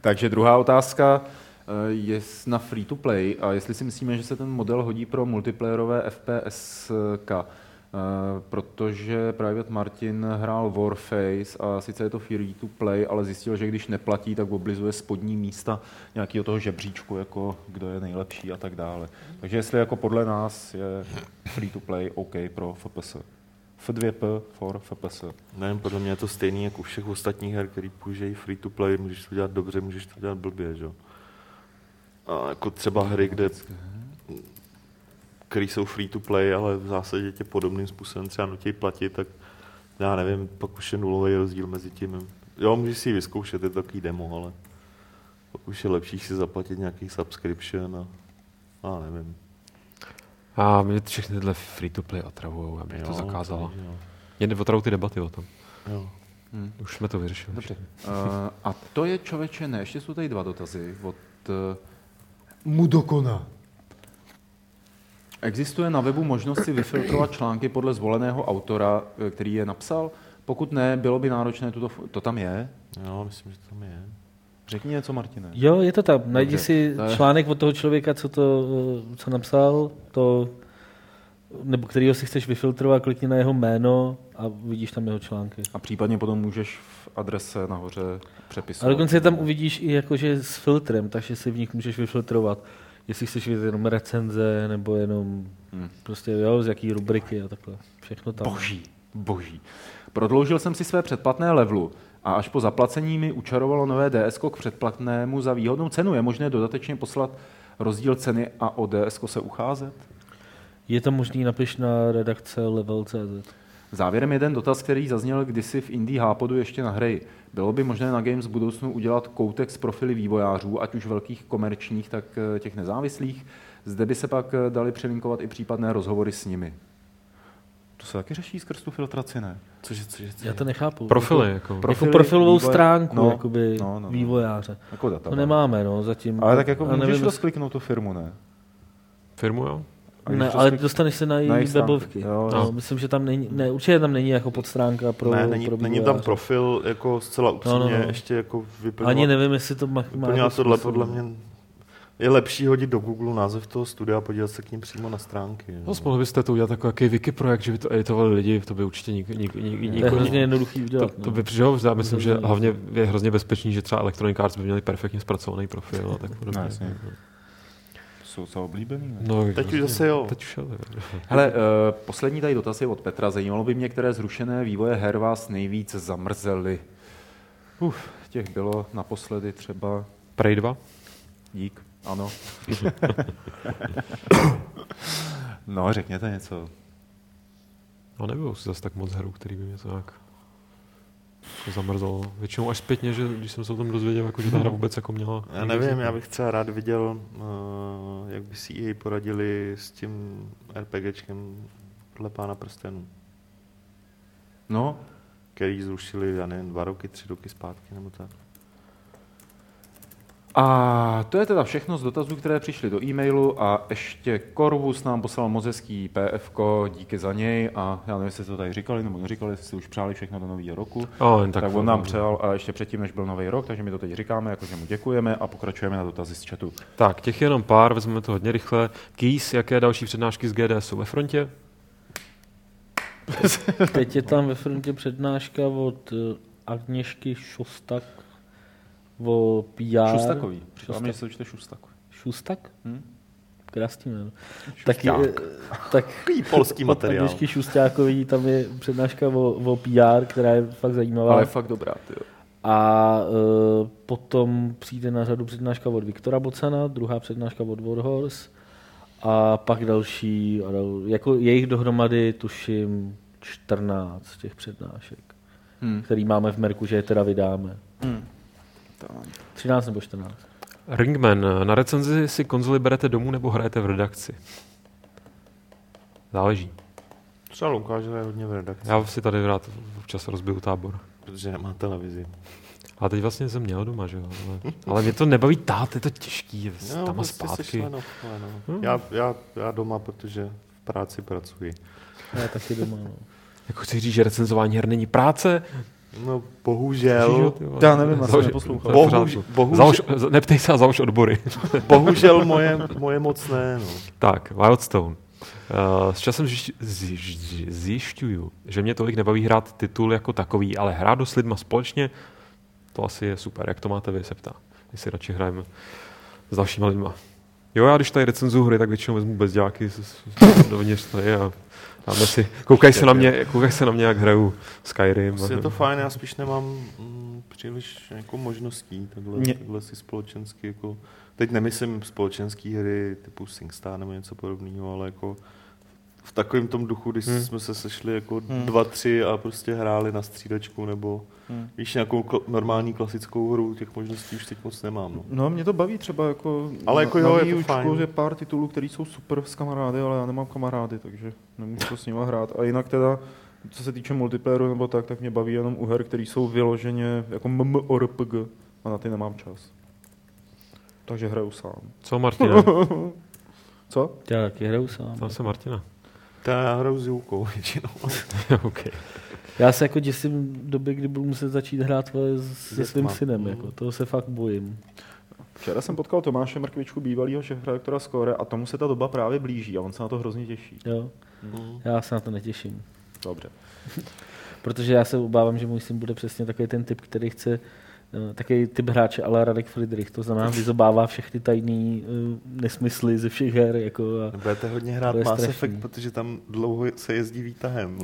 Takže druhá otázka eh, je na free to play a jestli si myslíme, že se ten model hodí pro multiplayerové FPSK. Uh, protože Private Martin hrál Warface a sice je to free to play, ale zjistil, že když neplatí, tak oblizuje spodní místa nějakého toho žebříčku, jako kdo je nejlepší a tak dále. Takže jestli jako podle nás je free to play OK pro FPS. F2P for FPS. Nevím, podle mě je to stejný jako u všech ostatních her, který použijí free to play, můžeš to dělat dobře, můžeš to dělat blbě, že? jo. A jako třeba hry, kde který jsou free to play, ale v zásadě tě podobným způsobem třeba nutí platit, tak já nevím, pak už je nulový rozdíl mezi tím. Jo, můžeš si ji vyzkoušet, je to takový demo, ale pak už je lepší si zaplatit nějaký subscription a, a nevím. A mě všechny tyhle free-to-play otravujou, aby to zakázala. Jo, Mě otravují ty debaty o tom. jo. Hmm. Už jsme to vyřešili. Dobře. Uh, a to je člověče, ne, ještě jsou tady dva dotazy od uh, Mudokona. Existuje na webu možnost si vyfiltrovat články podle zvoleného autora, eh, který je napsal? Pokud ne, bylo by náročné tuto... To tam je? Jo, myslím, že tam je. Řekni něco, Martine. Jo, je to tam. Najdi Dobře, si to je- článek od toho člověka, co to co napsal, to, nebo kterýho si chceš vyfiltrovat, klikni na jeho jméno a vidíš tam jeho články. A případně potom můžeš v adrese nahoře A přepisovat. dokonce tam uvidíš i jakože s filtrem, takže si v nich můžeš vyfiltrovat, jestli chceš vidět jenom recenze, nebo jenom Hmm. prostě jo, z jaký rubriky a takhle. Všechno tam. Boží, boží. Prodloužil jsem si své předplatné levelu a až po zaplacení mi učarovalo nové DSK k předplatnému za výhodnou cenu. Je možné dodatečně poslat rozdíl ceny a o DSK se ucházet? Je to možný, napiš na redakce level.cz. Závěrem jeden dotaz, který zazněl kdysi v Indie Hápodu ještě na hry. Bylo by možné na Games v budoucnu udělat koutek s profily vývojářů, ať už velkých komerčních, tak eh, těch nezávislých. Zde by se pak eh, dali přelinkovat i případné rozhovory s nimi. To se taky řeší skrz tu filtraci, ne? Cože, cože, cože? Já to nechápu. Profily, Jako, jako. Jako Profily profilovou vývoje- stránku no, jakoby no, no, no. vývojáře. Jako data. To nemáme, no, zatím. Ale tak jako A můžeš nevím, rozkliknout tu firmu, ne? Firmu, jo? Ne, to ale dostaneš se na na její jejich stránku. webovky. Jo, No, jo. myslím, že tam není, ne, určitě tam není jako podstránka pro ne, není, pro není tam profil jako zcela upřímně, No, no, no. ještě jako vyplňovat. Ani nevím, jestli to má, jako tohle smysl. podle mě je lepší hodit do Google název toho studia a podívat se k ním přímo na stránky. No, mohli byste to udělat jako jaký wiki projekt, že by to editovali lidi, to by určitě nik, nik, nik, nik, To hrozně jednoduchý to, udělat. to no. by, jo, já myslím, že hlavně je hrozně bezpečný, že třeba Electronic Arts by měli perfektně zpracovaný profil a tak podobně. No, jasně. Jsou docela oblíbený, ne? No, Teď už zase jo. Teď už jo. *laughs* Hele, uh, poslední tady dotaz je od Petra. Zajímalo by mě, které zrušené vývoje her vás nejvíc zamrzely. Uf, těch bylo naposledy třeba... Prey 2? Dík, ano. *laughs* no, řekněte něco. No nebylo si zase tak moc herů, který by mě to nějak zamrzlo. Většinou až zpětně, že když jsem se o tom dozvěděl, jako, že ta hra vůbec jako měla... Já nevím, já bych třeba rád viděl, uh, jak by si jej poradili s tím RPGčkem podle Pána prstenů, No, který zrušili, já nevím, dva roky, tři roky zpátky nebo tak. A to je teda všechno z dotazů, které přišly do e-mailu a ještě Corvus nám poslal moc hezký PF, díky za něj a já nevím, jestli jste to tady říkali nebo neříkali, jestli si už přáli všechno do nového roku. Oh, Tak, tak, on nám přál a ještě předtím, než byl nový rok, takže my to teď říkáme, jakože mu děkujeme a pokračujeme na dotazy z chatu. Tak, těch je jenom pár, vezmeme to hodně rychle. Keys, jaké další přednášky z GD jsou ve frontě? Teď je tam ve frontě přednáška od eh, Agněšky Šostak o PR. Šustakový. Připadá mi, Šustak. že se čte Šustak. Šustak? Hm? Krásný jméno. Tak, Šusták. tak *laughs* polský od materiál. Agněšky Šustákový tam je přednáška o, o PR, která je fakt zajímavá. Ale je fakt dobrá, ty jo. A e, potom přijde na řadu přednáška od Viktora Bocana, druhá přednáška od Warhorse a pak další, a dal, jako jejich dohromady tuším 14 těch přednášek, Hm. který máme v Merku, že je teda vydáme. Hm. 13 nebo 14. Ringman, na recenzi si konzoli berete domů nebo hrajete v redakci? Záleží. Třeba Lukáš je hodně v redakci, Já si tady rád občas rozbiju tábor. protože nemá televizi. A teď vlastně jsem měl doma, že jo? Ale, ale mě to nebaví tát, je to těžký, je No, tam a prostě zpátky. ale no. Hmm. já, já, já doma, protože v práci pracuji. Já taky doma. No. Jako chci říct, že recenzování her není práce. No, bohužel, vole. Já nevím, asi Založ- neposlouchal. to je v Bohuž- pořádku. bohužel- Založ, neptej se a založ odbory. *laughs* bohužel moje, moje moc ne, no. tak, Wildstone. Uh, s časem zjišť- zjišť- zjišťuju, že mě tolik nebaví hrát titul jako takový, ale hrát s lidma společně, to asi je super. Jak to máte vy, se ptá. Jestli radši hrajeme s dalšíma lidma. Jo, já když tady recenzu hry, tak většinou vezmu bezďáky dovnitř tady a dáme si, koukají se na mě, koukají se na mě, jak hraju Skyrim. Je to fajn, já spíš nemám mm, příliš jako možností takhle, Mě- takhle si společensky jako, teď nemyslím společenské hry typu SingStar nebo něco podobného, ale jako v takovém tom duchu, když Hmm. jsme se sešli jako Hmm. dva, tři a prostě hráli na střídačku nebo Hmm. víš, nějakou kl- normální klasickou hru, těch možností už teď moc nemám. No. No, mě to baví třeba jako... Ale jako na, jo, na je to fajn. je pár titulů, který jsou super s kamarády, ale já nemám kamarády, takže nemůžu to s nima hrát. A jinak teda, co se týče multiplayeru nebo tak, tak mě baví jenom u her, které jsou vyloženě jako MMORPG a na ty nemám čas. Takže hraju sám. Co, Martina? *laughs* Co? Já taky hraju sám. Tam se Martina. To já hraju s Joukou většinou. *laughs* OK. Já se jako děsím doby, kdy budu muset začít hrát se Dětma. svým synem. Mm. Jako. Toho se fakt bojím. Včera jsem potkal Tomáše Mrkvičku, bývalého šéfredaktora Score a tomu se ta doba právě blíží a on se na to hrozně těší. Jo? Mm. Já se na to netěším. Dobře. *laughs* Protože já se obávám, že můj syn bude přesně takový ten typ, který chce eh, takový typ hráče ale Radek Friedrich, to znamená, vyzobává všechny tajný uh, nesmysly ze všech her. Jako a, Budete hodně hrát Mass strašný. Effect, protože tam dlouho se jezdí výtahem.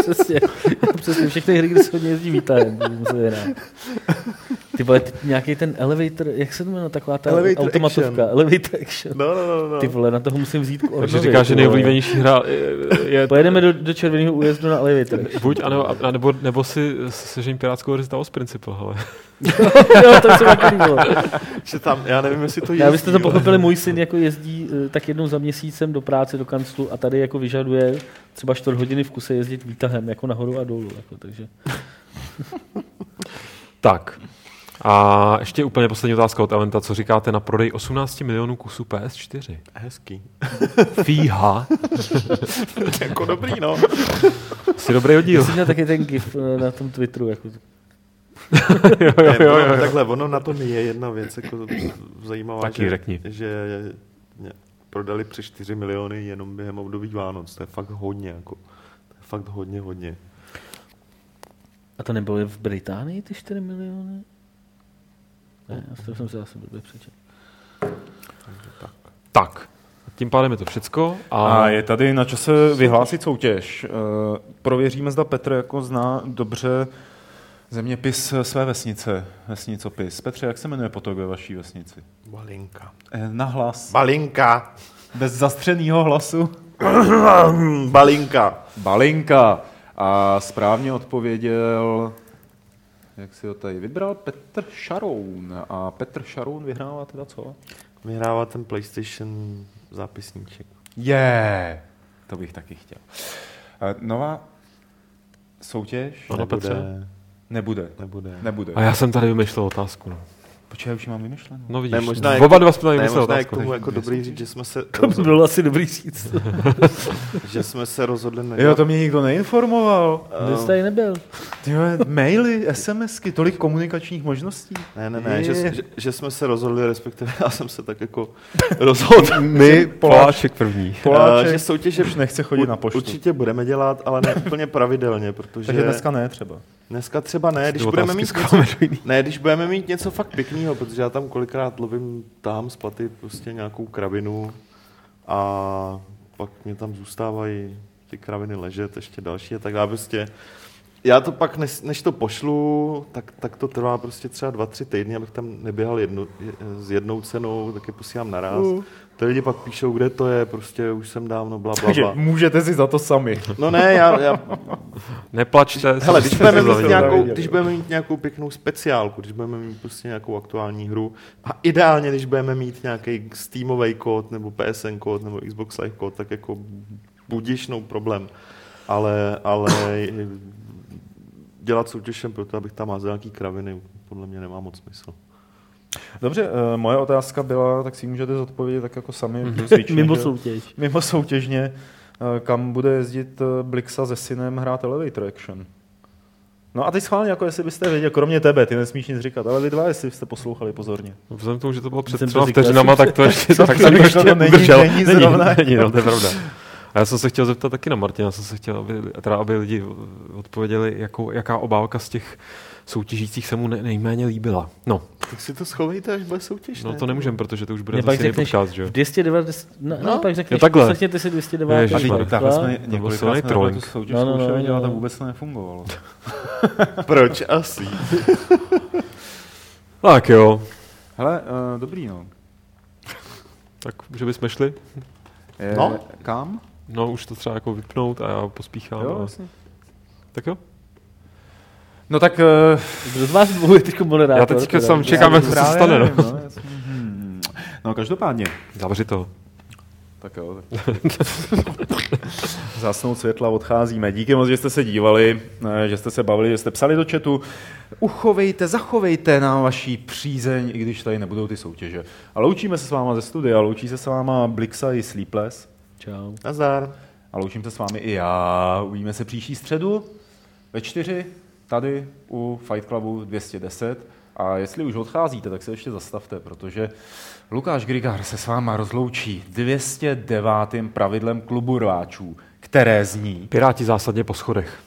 přesně, *laughs* přesně všechny hry, kde se hodně jezdí výtahem, muset hrát. Ty vole, ty- nějaký ten elevator, jak se to jmenuje, taková ta Elevator automatovka, action. elevator action. No, no, no, no. Ty vole, na toho musím vzít k Takže říkáš, že nejoblíbenější hra je, je Pojedeme do, do červeného újezdu na elevator. *laughs* buď, anebo, a nebo, nebo si sežení pirátskou verzi Taos Principle, hele. *laughs* jo, to se taky. Že tam, já nevím, jestli to jezdí. Já byste to pochopili, můj syn jako jezdí eh, tak jednou za měsícem do práce, do kanclu a tady jako vyžaduje třeba čtvrt hodiny v kuse jezdit výtahem jako nahoru a dolů. Jako, takže. Tak. A ještě úplně poslední otázka od Aventa. Co říkáte na prodej 18 milionů kusů PS4? Hezký. Fíha. *laughs* jako dobrý, no. Jsi dobrý Já oddíl. jsem měl taky ten gif eh, na tom Twitteru. Jako, *laughs* jo, jo, jo, jo. takhle, ono na tom je jedna věc jako zajímavá, Taky že, řekni. že prodali přes 4 miliony jenom během období Vánoc. To je fakt hodně, jako. To je fakt hodně, hodně. a to nebylo v Británii ty 4 miliony? Ne, já to jsem se asi blbě přečetl. Tak. Tím pádem je to všecko. A, A je tady na čase vyhlásit soutěž. Eh, Prověříme, zda Petr jako zná dobře zeměpis své vesnice, vesnicopis. Petře, jak se jmenuje potok ve vaší vesnici? Balinka. Eh, Na hlas. Balinka. Bez zastřeného hlasu. *clears throat* Balinka. Balinka. A správně odpověděl, jak si ho tady vybral, Petr Šaroun. A Petr Šaroun vyhrává teda co? Vyhrává ten PlayStation zápisníček. Je, yeah. to bych taky chtěl. Eh, Nová soutěž Ano, Petře. nebude. Nebude. Nebude. a já jsem tady vymýšlel otázku. Počkej, já už mám vymyšlenou. No vidíš, Ne, možná oba jako- dva jsme Ne, možná je otázku. k tomu jako dobrý říct, že jsme se, *laughs* To by bylo asi dobrý říct. *laughs* že jsme se rozhodli Jo, nedělat, to mě nikdo neinformoval. Ty jsi tady nebyl. Ty vole, maily, SMSky, tolik komunikačních možností. Ne, ne, ne, že, že, že jsme se rozhodli, respektive já jsem se tak jako *laughs* rozhodl. My, Poláček první. Poláček, Eh, že soutěže už nechce chodit u- na poštu. Určitě budeme dělat, ale ne úplně pravidelně, protože Takže dneska ne třeba. Dneska třeba ne, když budeme mít něco, ne, když budeme mít něco fakt pěkného, protože já tam kolikrát lovím tam z paty prostě nějakou kravinu a pak mě tam zůstávají ty kraviny ležet, ještě další a tak dále. Prostě já to pak, než, než to pošlu, tak, tak to trvá prostě třeba dva, tři týdny, abych tam neběhal jednu, je- s jednou cenou, tak je posílám naraz. Uh. Ty lidi pak píšou, kde to je, prostě už jsem dávno, bla, bla, Takže bla. můžete si za to sami. No ne, já, já Neplačte. Hele, když budeme, mít nějakou, když budeme mít nějakou pěknou speciálku, když budeme mít prostě nějakou aktuální hru a ideálně, když budeme mít nějaký Steamový kód nebo PSN kód nebo Xbox Live kód, tak jako budiš no problém. Ale, ale dělat soutěžem proto, abych tam házel nějaký kraviny, podle mě nemá moc smysl. Dobře, eh, moje otázka byla, tak si ji můžete zodpovědět tak jako sami. *laughs* zvyčně, Mimo že? soutěž. Mimo soutěžně. Eh, Kam bude jezdit eh, Blixa se synem hrát Elevator Action? No a teď schválně, jako jestli byste věděli, kromě tebe, ty nesmíš nic říkat, ale vy dva, jestli jste poslouchali pozorně. Vzhledem k tomu, že to bylo před třema říkal, vteřinama, tak to ještě, *laughs* tak jsem to říkal, ještě to není- není *laughs* zrovna. Není, není, no, to je pravda. A já jsem se chtěl zeptat taky na Martina, jsem se chtěl, aby, teda, aby lidi odpověděli, jakou, jaká obálka z těch soutěžících se mu ne, nejméně líbila. No, Tak si to schovejte, až bude soutěž, no to nemůžeme, protože to už bude zase jiný podcast, že jo? v 290, no, no, No, pak řekneš, jo, takhle. poslechněte si 290. Ježiš, takhle jsme byl několikrát jsme tu trolling. soutěž No, no, no, zkoušeli no, dělat, no. tak vůbec to nefungovalo. *laughs* Proč asi? *laughs* Tak jo, Hele, uh, dobrý no. tak že bychom šli? Je, No. Kam? No, už to třeba jako vypnout a já pospíchám. Jo, a... vlastně. Tak jo? No tak... Uh, Kdo z vás dvou je teď moderátor? Já teďka teda? sám čekám, jak to se právě stane. No. nevím, no. Hmm. no každopádně, Zavři to. Tak jo. Tak. *laughs* Zasnout světla, odcházíme. Díky moc, že jste se dívali, eh, že jste se bavili, že jste psali do chatu. Uchovejte, zachovejte na vaší přízeň, i když tady nebudou ty soutěže. A loučíme se s váma ze studia, loučí se s váma Blixa i Sleepless. Čau. Nazar. A loučím se s vámi i já. Uvidíme se příští středu ve čtyři, tady u Fight Clubu 210. A jestli už odcházíte, tak se ještě zastavte, protože Lukáš Grigar se s váma rozloučí 209. pravidlem klubu rváčů, které zní Piráti zásadně po schodech.